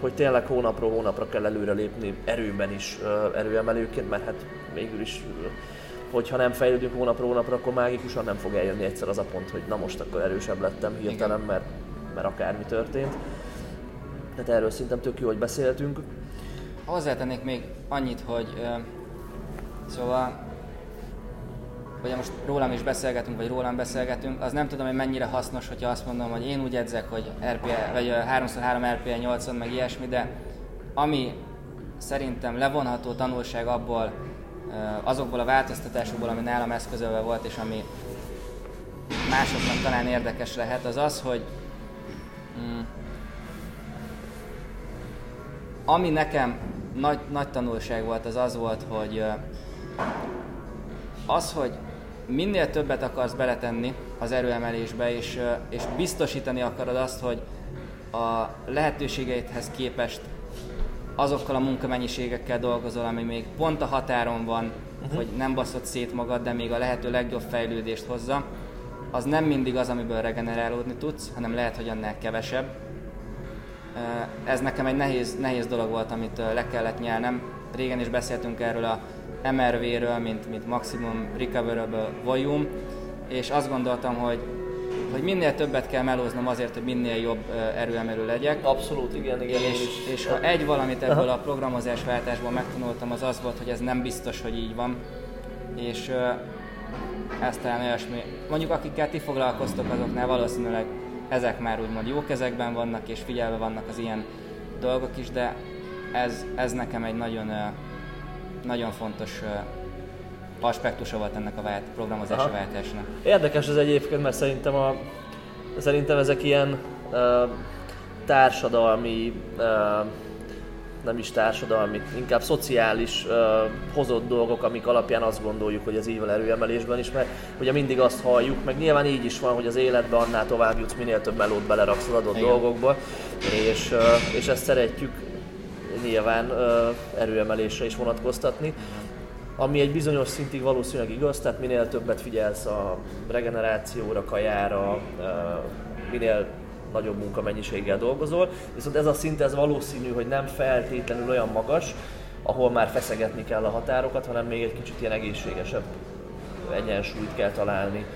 hogy tényleg hónapról hónapra kell előrelépni erőben is erőemelőként, mert hát végül is hogyha nem fejlődünk hónapról hónapra, akkor mágikusan nem fog eljönni egyszer az a pont, hogy na most akkor erősebb lettem hirtelen, mert, mert akármi történt. Tehát erről szerintem tök jó, hogy beszéltünk. Hozzátennék még annyit, hogy uh, szóval ugye most rólam is beszélgetünk, vagy rólam beszélgetünk, az nem tudom, hogy mennyire hasznos, hogyha azt mondom, hogy én úgy edzek, hogy RPA, vagy 3x3 RPA 80, meg ilyesmi, de ami szerintem levonható tanulság abból, azokból a változtatásokból, ami nálam eszközölve volt, és ami másoknak talán érdekes lehet, az az, hogy mm, ami nekem nagy, nagy tanulság volt, az az volt, hogy az, hogy minél többet akarsz beletenni az erőemelésbe, és, és biztosítani akarod azt, hogy a lehetőségeidhez képest azokkal a munkamennyiségekkel dolgozol, ami még pont a határon van, uh-huh. hogy nem baszod szét magad, de még a lehető legjobb fejlődést hozza, az nem mindig az, amiből regenerálódni tudsz, hanem lehet, hogy annál kevesebb. Ez nekem egy nehéz, nehéz dolog volt, amit le kellett nyelnem. Régen is beszéltünk erről a MRV-ről, mint, mint Maximum Recoverable Volume, és azt gondoltam, hogy hogy minél többet kell melóznom azért, hogy minél jobb erőemelő legyek. Abszolút, igen, igen. És, és ha egy valamit ebből a programozás váltásból megtanultam, az az volt, hogy ez nem biztos, hogy így van. És ez talán olyasmi. Mondjuk akikkel ti foglalkoztok, azoknál valószínűleg ezek már úgymond jó kezekben vannak, és figyelve vannak az ilyen dolgok is, de ez, ez nekem egy nagyon nagyon fontos aspektusa volt ennek a vált, programozási Aha. váltásnak. Érdekes ez egyébként, mert szerintem, a, szerintem ezek ilyen uh, társadalmi uh, nem is társadalmi, inkább szociális uh, hozott dolgok, amik alapján azt gondoljuk, hogy az így van erőemelésben is, mert ugye mindig azt halljuk, meg nyilván így is van, hogy az életben annál tovább jutsz, minél több melót beleraksz az adott Igen. dolgokba, és, uh, és ezt szeretjük nyilván erőemelésre is vonatkoztatni ami egy bizonyos szintig valószínűleg igaz, tehát minél többet figyelsz a regenerációra, kajára, minél nagyobb munkamennyiséggel dolgozol, viszont ez a szint ez valószínű, hogy nem feltétlenül olyan magas, ahol már feszegetni kell a határokat, hanem még egy kicsit ilyen egészségesebb egyensúlyt kell találni.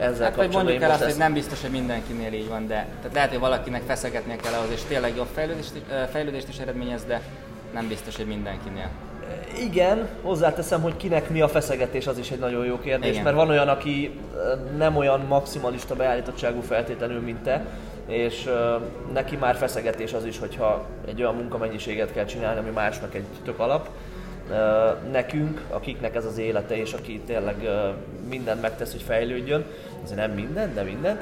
Ezzel hát vagy mondjuk el azt, ezt... hogy nem biztos, hogy mindenkinél így van, de tehát lehet, hogy valakinek feszegetnie kell ahhoz, és tényleg jobb fejlődést, fejlődést is eredményez, de nem biztos, hogy mindenkinél. Igen, hozzáteszem, hogy kinek mi a feszegetés, az is egy nagyon jó kérdés, Igen. mert van olyan, aki nem olyan maximalista beállítottságú feltétlenül, mint te, és neki már feszegetés az is, hogyha egy olyan munkamennyiséget kell csinálni, ami másnak egy tök alap. Nekünk, akiknek ez az élete, és aki tényleg mindent megtesz, hogy fejlődjön, azért nem minden, de minden,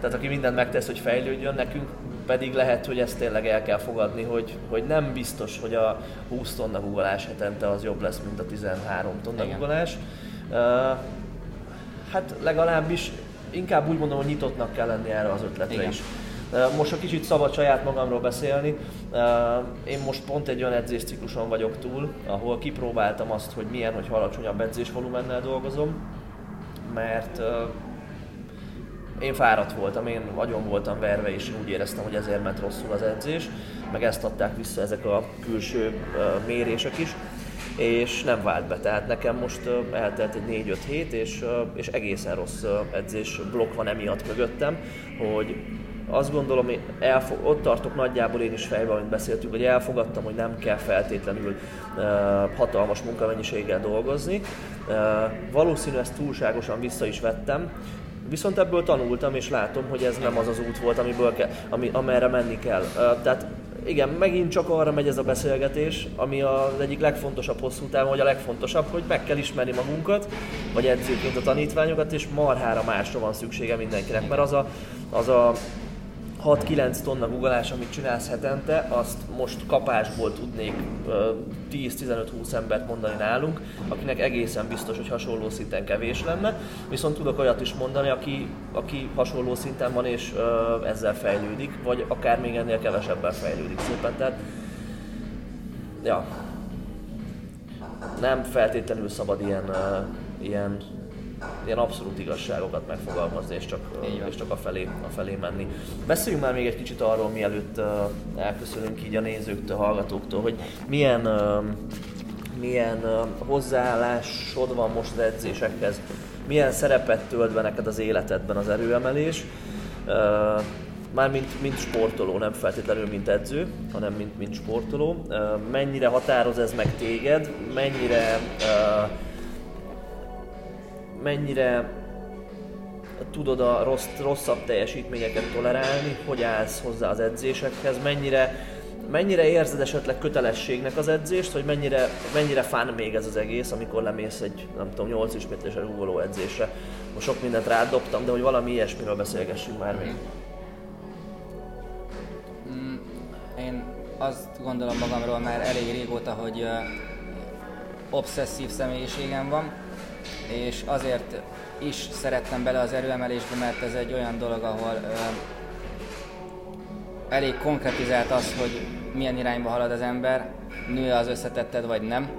tehát aki mindent megtesz, hogy fejlődjön, nekünk pedig lehet, hogy ezt tényleg el kell fogadni, hogy, hogy nem biztos, hogy a 20 tonna guggolás hetente az jobb lesz, mint a 13 tonna guggolás. Hát legalábbis inkább úgy mondom, hogy nyitottnak kell lenni erre az ötletre Igen. is. Most a kicsit szabad saját magamról beszélni. Én most pont egy olyan edzéscikluson vagyok túl, ahol kipróbáltam azt, hogy milyen, hogy alacsonyabb edzésvolumennel dolgozom, mert én fáradt voltam, én nagyon voltam verve, és úgy éreztem, hogy ezért ment rosszul az edzés, meg ezt adták vissza ezek a külső mérések is, és nem vált be. Tehát nekem most eltelt egy 4-5 hét, és, és egészen rossz edzés blokk van emiatt mögöttem, hogy azt gondolom, hogy elfog, ott tartok nagyjából én is fejben, amit beszéltünk, hogy elfogadtam, hogy nem kell feltétlenül uh, hatalmas munkamennyiséggel dolgozni. Uh, valószínű ezt túlságosan vissza is vettem, Viszont ebből tanultam, és látom, hogy ez nem az az út volt, amiből ke, ami, amerre menni kell. Uh, tehát igen, megint csak arra megy ez a beszélgetés, ami az egyik legfontosabb hosszú távon, vagy a legfontosabb, hogy meg kell ismerni magunkat, vagy edzőként a tanítványokat, és marhára másra van szüksége mindenkinek, mert az a, az a 6-9 tonna guggolás, amit csinálsz hetente, azt most kapásból tudnék 10-15-20 embert mondani nálunk, akinek egészen biztos, hogy hasonló szinten kevés lenne, viszont tudok olyat is mondani, aki, aki hasonló szinten van és ezzel fejlődik, vagy akár még ennél kevesebben fejlődik szépen. Tehát, ja, nem feltétlenül szabad ilyen, ilyen ilyen abszolút igazságokat megfogalmazni, és csak, és csak a, felé, a felé menni. Beszéljünk már még egy kicsit arról, mielőtt elköszönünk így a nézőktől, hallgatóktól, hogy milyen, milyen hozzáállásod van most az edzésekhez, milyen szerepet tölt be neked az életedben az erőemelés, már mint, mint sportoló, nem feltétlenül mint edző, hanem mint, mint sportoló. Mennyire határoz ez meg téged, mennyire uh, mennyire tudod a rossz, rosszabb teljesítményeket tolerálni, hogy állsz hozzá az edzésekhez, mennyire, mennyire érzed esetleg kötelességnek az edzést, hogy mennyire, mennyire fán még ez az egész, amikor lemész egy, nem tudom, 8 ismétléses rúgoló edzésre. Most sok mindent rádobtam, de hogy valami ilyesmiről beszélgessünk már még. Mm, én azt gondolom magamról már elég régóta, hogy uh, obszesszív személyiségem van, és azért is szerettem bele az erőemelésbe, mert ez egy olyan dolog, ahol ö, elég konkretizált az, hogy milyen irányba halad az ember, nő az összetetted vagy nem.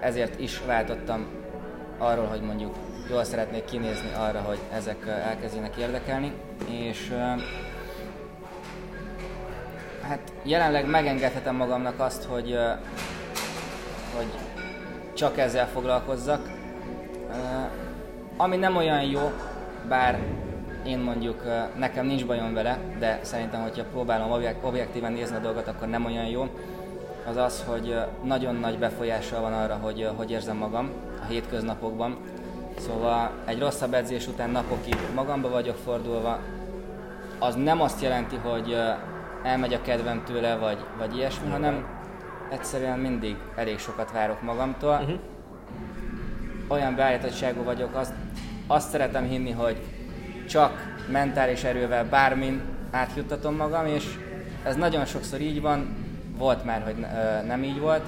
Ezért is váltottam arról, hogy mondjuk jól szeretnék kinézni arra, hogy ezek elkezdjenek érdekelni, és hát jelenleg megengedhetem magamnak azt, hogy, hogy csak ezzel foglalkozzak, ami nem olyan jó, bár én mondjuk nekem nincs bajom vele, de szerintem, hogyha próbálom objektíven nézni a dolgot, akkor nem olyan jó, az az, hogy nagyon nagy befolyással van arra, hogy hogy érzem magam a hétköznapokban. Szóval egy rosszabb edzés után napokig magamba vagyok fordulva, az nem azt jelenti, hogy elmegy a kedvem tőle, vagy, vagy ilyesmi, hanem egyszerűen mindig elég sokat várok magamtól. Uh-huh. Olyan beállítottságú vagyok, azt, azt szeretem hinni, hogy csak mentális erővel bármin átjuttatom magam, és ez nagyon sokszor így van, volt már, hogy nem így volt.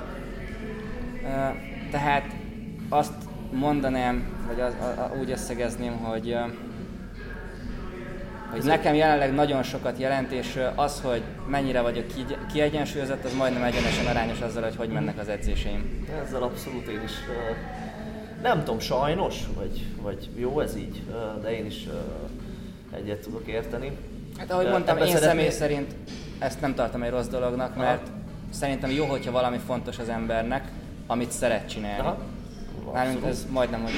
Tehát azt mondanám, vagy az, a, a, úgy összegezném, hogy hogy nekem jelenleg nagyon sokat jelent, és az, hogy mennyire vagyok kiegyensúlyozott, az majdnem egyenesen arányos azzal, hogy hogy mennek az edzéseim. Ezzel abszolút én is nem tudom, sajnos, vagy, vagy jó ez így, de én is egyet tudok érteni. Hát ahogy mondtam, én szeretné... személy szerint ezt nem tartom egy rossz dolognak, mert Aha. szerintem jó, hogyha valami fontos az embernek, amit szeret csinálni. Aha. Mármint ez majdnem, hogy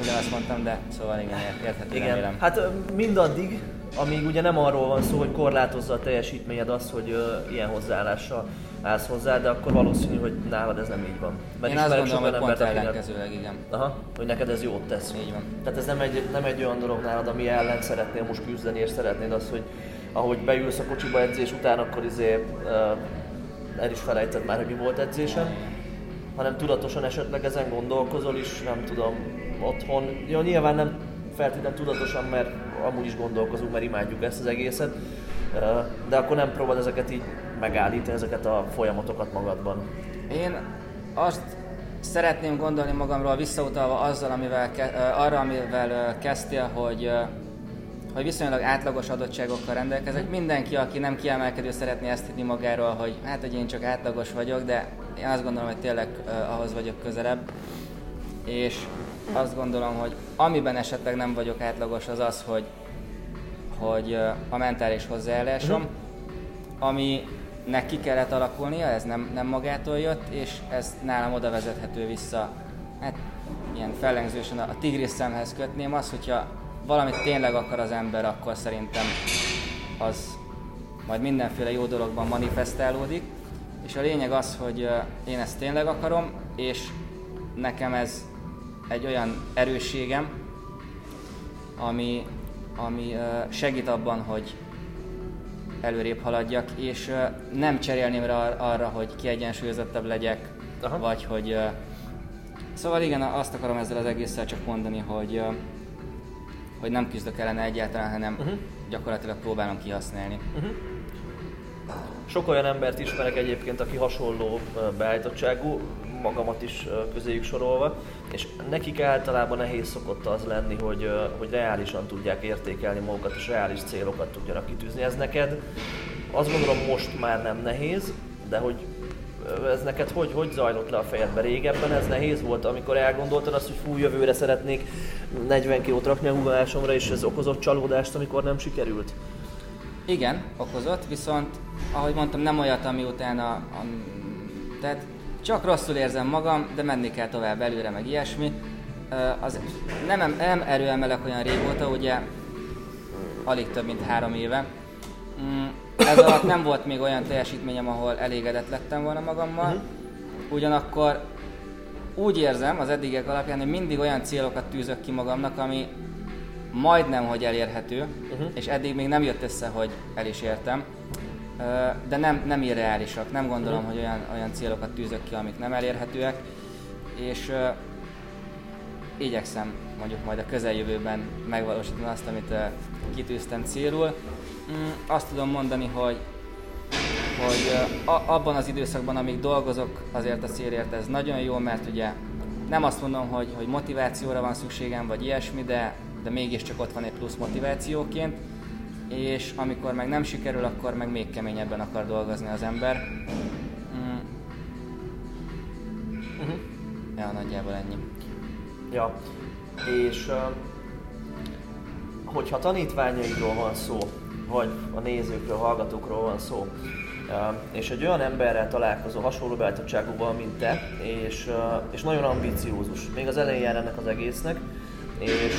ugyanazt mondtam, de szóval igen, érthető igen. remélem. Hát mindaddig, amíg ugye nem arról van szó, hogy korlátozza a teljesítményed az, hogy uh, ilyen hozzáállással állsz hozzá, de akkor valószínű, hogy nálad ez nem így van. Mert Én azt gondolom, hogy pont ellenkezőleg, igen. Aha, hogy neked ez jót tesz. Így van. Tehát ez nem egy, nem egy olyan dolog nálad, ami ellen szeretnél most küzdeni, és szeretnéd azt, hogy ahogy beülsz a kocsiba edzés után, akkor izé uh, el is felejted már, hogy mi volt edzésen, hanem tudatosan esetleg ezen gondolkozol is, nem tudom, otthon. Jó, nyilván nem feltétlenül tudatosan, mert amúgy is gondolkozunk, mert imádjuk ezt az egészet, de akkor nem próbáld ezeket így megállítani, ezeket a folyamatokat magadban. Én azt szeretném gondolni magamról visszautalva azzal, amivel, arra, amivel kezdtél, hogy hogy viszonylag átlagos adottságokkal rendelkezek. Mindenki, aki nem kiemelkedő, szeretné ezt hinni magáról, hogy hát, hogy én csak átlagos vagyok, de én azt gondolom, hogy tényleg uh, ahhoz vagyok közelebb. És azt gondolom, hogy amiben esetleg nem vagyok átlagos, az az, hogy, hogy a mentális hozzáállásom, uh-huh. ami neki kellett alakulnia, ez nem, nem magától jött, és ez nálam oda vezethető vissza, hát ilyen fellengzősen a tigris szemhez kötném az, hogyha valamit tényleg akar az ember, akkor szerintem az majd mindenféle jó dologban manifestálódik. És a lényeg az, hogy én ezt tényleg akarom, és nekem ez egy olyan erősségem, ami, ami segít abban, hogy előrébb haladjak, és nem cserélném rá arra, hogy kiegyensúlyozottabb legyek, Aha. vagy hogy... Szóval igen, azt akarom ezzel az egésszel csak mondani, hogy hogy nem küzdök ellene egyáltalán, hanem uh-huh. gyakorlatilag próbálom kihasználni. Uh-huh. Sok olyan embert ismerek egyébként, aki hasonló beállítottságú, magamat is közéjük sorolva, és nekik általában nehéz szokott az lenni, hogy, hogy reálisan tudják értékelni magukat, és reális célokat tudjanak kitűzni. Ez neked azt gondolom most már nem nehéz, de hogy ez neked hogy, hogy zajlott le a fejedbe? Régebben ez nehéz volt, amikor elgondoltad azt, hogy fú, jövőre szeretnék 40 kilót rakni a húzásomra, és ez okozott csalódást, amikor nem sikerült? Igen, okozott, viszont ahogy mondtam, nem olyat, ami utána, a, tehát csak rosszul érzem magam, de menni kell tovább előre, meg ilyesmi. Az, nem, nem erőemelek olyan régóta, ugye alig több mint három éve. Mm, ez alatt nem volt még olyan teljesítményem, ahol elégedett lettem volna magammal. Uh-huh. Ugyanakkor úgy érzem az eddigek alapján, hogy mindig olyan célokat tűzök ki magamnak, ami majdnem, hogy elérhető, uh-huh. és eddig még nem jött össze, hogy el is értem. De nem, nem irreálisak, nem gondolom, hogy olyan, olyan célokat tűzök ki, amik nem elérhetőek, és uh, igyekszem mondjuk majd a közeljövőben megvalósítani azt, amit uh, kitűztem célul. Mm, azt tudom mondani, hogy hogy a, abban az időszakban, amíg dolgozok azért a célért, ez nagyon jó, mert ugye nem azt mondom, hogy, hogy motivációra van szükségem, vagy ilyesmi, de, de mégiscsak ott van egy plusz motivációként, és amikor meg nem sikerül, akkor meg még keményebben akar dolgozni az ember. Mm. Uh-huh. Ja, nagyjából ennyi. Ja, és hogyha tanítványaidról van szó, vagy a nézőkről, hallgatókról van szó, és egy olyan emberrel találkozó hasonló beállítottságúval, mint te, és, és nagyon ambiciózus, még az elején ennek az egésznek, és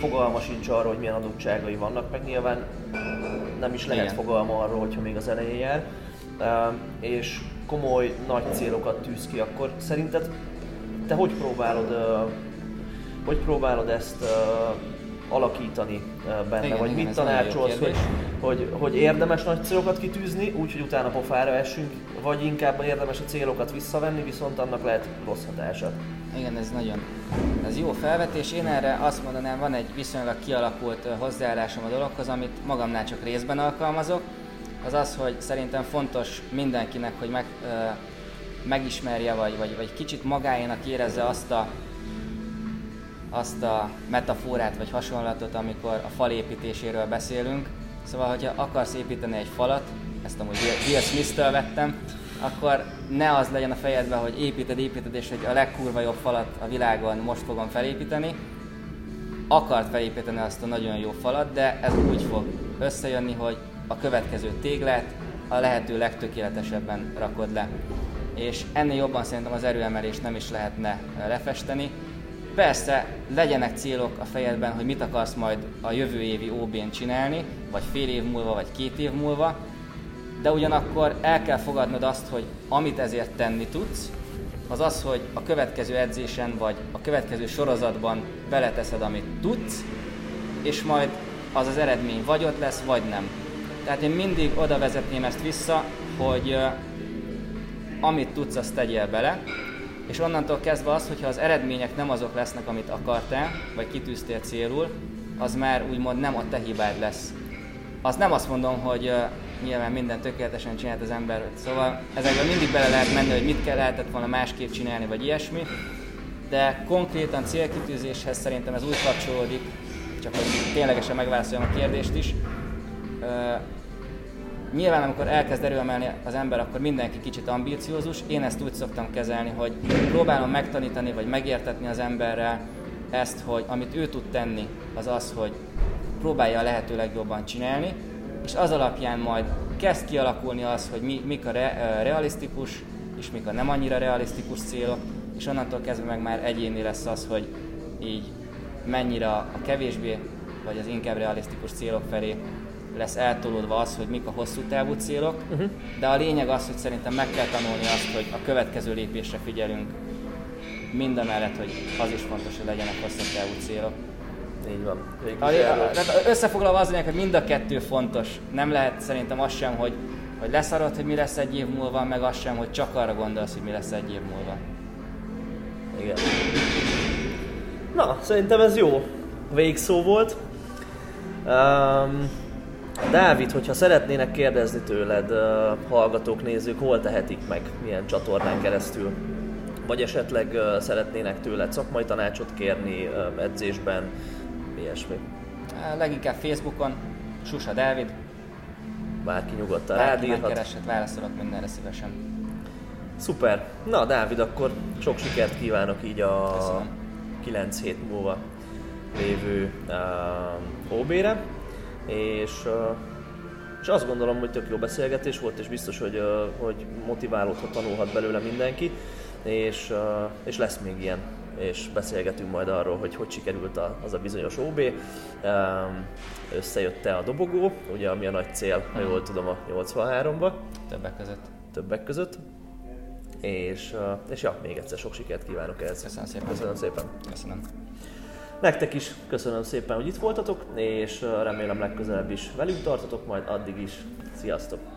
fogalma sincs arról, hogy milyen adottságai vannak, meg nyilván nem is lehet Igen. fogalma arról, hogyha még az elején jár, és komoly, nagy célokat tűz ki, akkor szerinted te hogy próbálod, hogy próbálod ezt alakítani benne, igen, vagy igen, mit tanácsolsz, hogy, hogy, hogy érdemes nagy célokat kitűzni, úgyhogy utána pofára esünk, vagy inkább érdemes a célokat visszavenni, viszont annak lehet rossz hatása. Igen, ez nagyon ez jó felvetés. Én erre azt mondanám, van egy viszonylag kialakult hozzáállásom a dologhoz, amit magamnál csak részben alkalmazok. Az az, hogy szerintem fontos mindenkinek, hogy meg, megismerje, vagy, vagy, vagy kicsit magáénak érezze azt a, azt a metaforát, vagy hasonlatot, amikor a fal építéséről beszélünk. Szóval, hogyha akarsz építeni egy falat, ezt amúgy Will Smith-től vettem, akkor ne az legyen a fejedben, hogy építed, építed, és hogy a legkurva jobb falat a világon most fogom felépíteni. Akart felépíteni azt a nagyon jó falat, de ez úgy fog összejönni, hogy a következő téglát a lehető legtökéletesebben rakod le és ennél jobban szerintem az erőemelést nem is lehetne lefesteni. Persze legyenek célok a fejedben, hogy mit akarsz majd a jövő évi OB-n csinálni, vagy fél év múlva, vagy két év múlva, de ugyanakkor el kell fogadnod azt, hogy amit ezért tenni tudsz, az az, hogy a következő edzésen vagy a következő sorozatban beleteszed, amit tudsz, és majd az az eredmény vagy ott lesz, vagy nem. Tehát én mindig oda vezetném ezt vissza, hogy amit tudsz, azt tegyél bele, és onnantól kezdve az, hogyha az eredmények nem azok lesznek, amit akartál, vagy kitűztél célul, az már úgymond nem a te hibád lesz. Az nem azt mondom, hogy uh, nyilván minden tökéletesen csinált az ember, szóval ezekben mindig bele lehet menni, hogy mit kell lehetett volna másképp csinálni, vagy ilyesmi, de konkrétan célkitűzéshez szerintem ez úgy kapcsolódik, csak hogy ténylegesen megválaszoljam a kérdést is, uh, Nyilván, amikor elkezd erőemelni az ember, akkor mindenki kicsit ambíciózus. Én ezt úgy szoktam kezelni, hogy próbálom megtanítani, vagy megértetni az emberrel ezt, hogy amit ő tud tenni, az az, hogy próbálja a lehető legjobban csinálni, és az alapján majd kezd kialakulni az, hogy mi, mik a re, realisztikus, és mik a nem annyira realisztikus célok, és onnantól kezdve meg már egyéni lesz az, hogy így mennyire a kevésbé, vagy az inkább realisztikus célok felé lesz eltolódva az, hogy mik a hosszú távú célok, uh-huh. de a lényeg az, hogy szerintem meg kell tanulni azt, hogy a következő lépésre figyelünk, mindamellett, hogy az is fontos, hogy legyenek hosszú távú célok. Így van. A, a, összefoglalva az lényeg, hogy mind a kettő fontos. Nem lehet szerintem az sem, hogy, hogy leszarod, hogy mi lesz egy év múlva, meg az sem, hogy csak arra gondolsz, hogy mi lesz egy év múlva. Igen. Na, szerintem ez jó végszó volt. Um, Dávid, hogyha szeretnének kérdezni tőled uh, hallgatók, nézők, hol tehetik meg, milyen csatornán keresztül? Vagy esetleg uh, szeretnének tőled szakmai tanácsot kérni uh, edzésben, ilyesmi? Leginkább Facebookon, Susa Dávid. Bárki nyugodtan rád írhat. keresett, válaszolok mindenre szívesen. Szuper. Na Dávid, akkor sok sikert kívánok így a Köszönöm. 9 hét múlva lévő uh, OB-re és, és azt gondolom, hogy tök jó beszélgetés volt, és biztos, hogy, hogy motiválódhat, tanulhat belőle mindenki, és, és lesz még ilyen és beszélgetünk majd arról, hogy hogy sikerült az a bizonyos OB. Összejött-e a dobogó, ugye ami a nagy cél, ha jól tudom, a 83-ba. Többek között. Többek között. És, és ja, még egyszer sok sikert kívánok ehhez. Köszönöm szépen. Köszönöm szépen. Köszönöm. Nektek is köszönöm szépen, hogy itt voltatok, és remélem legközelebb is velünk tartotok, majd addig is. Sziasztok!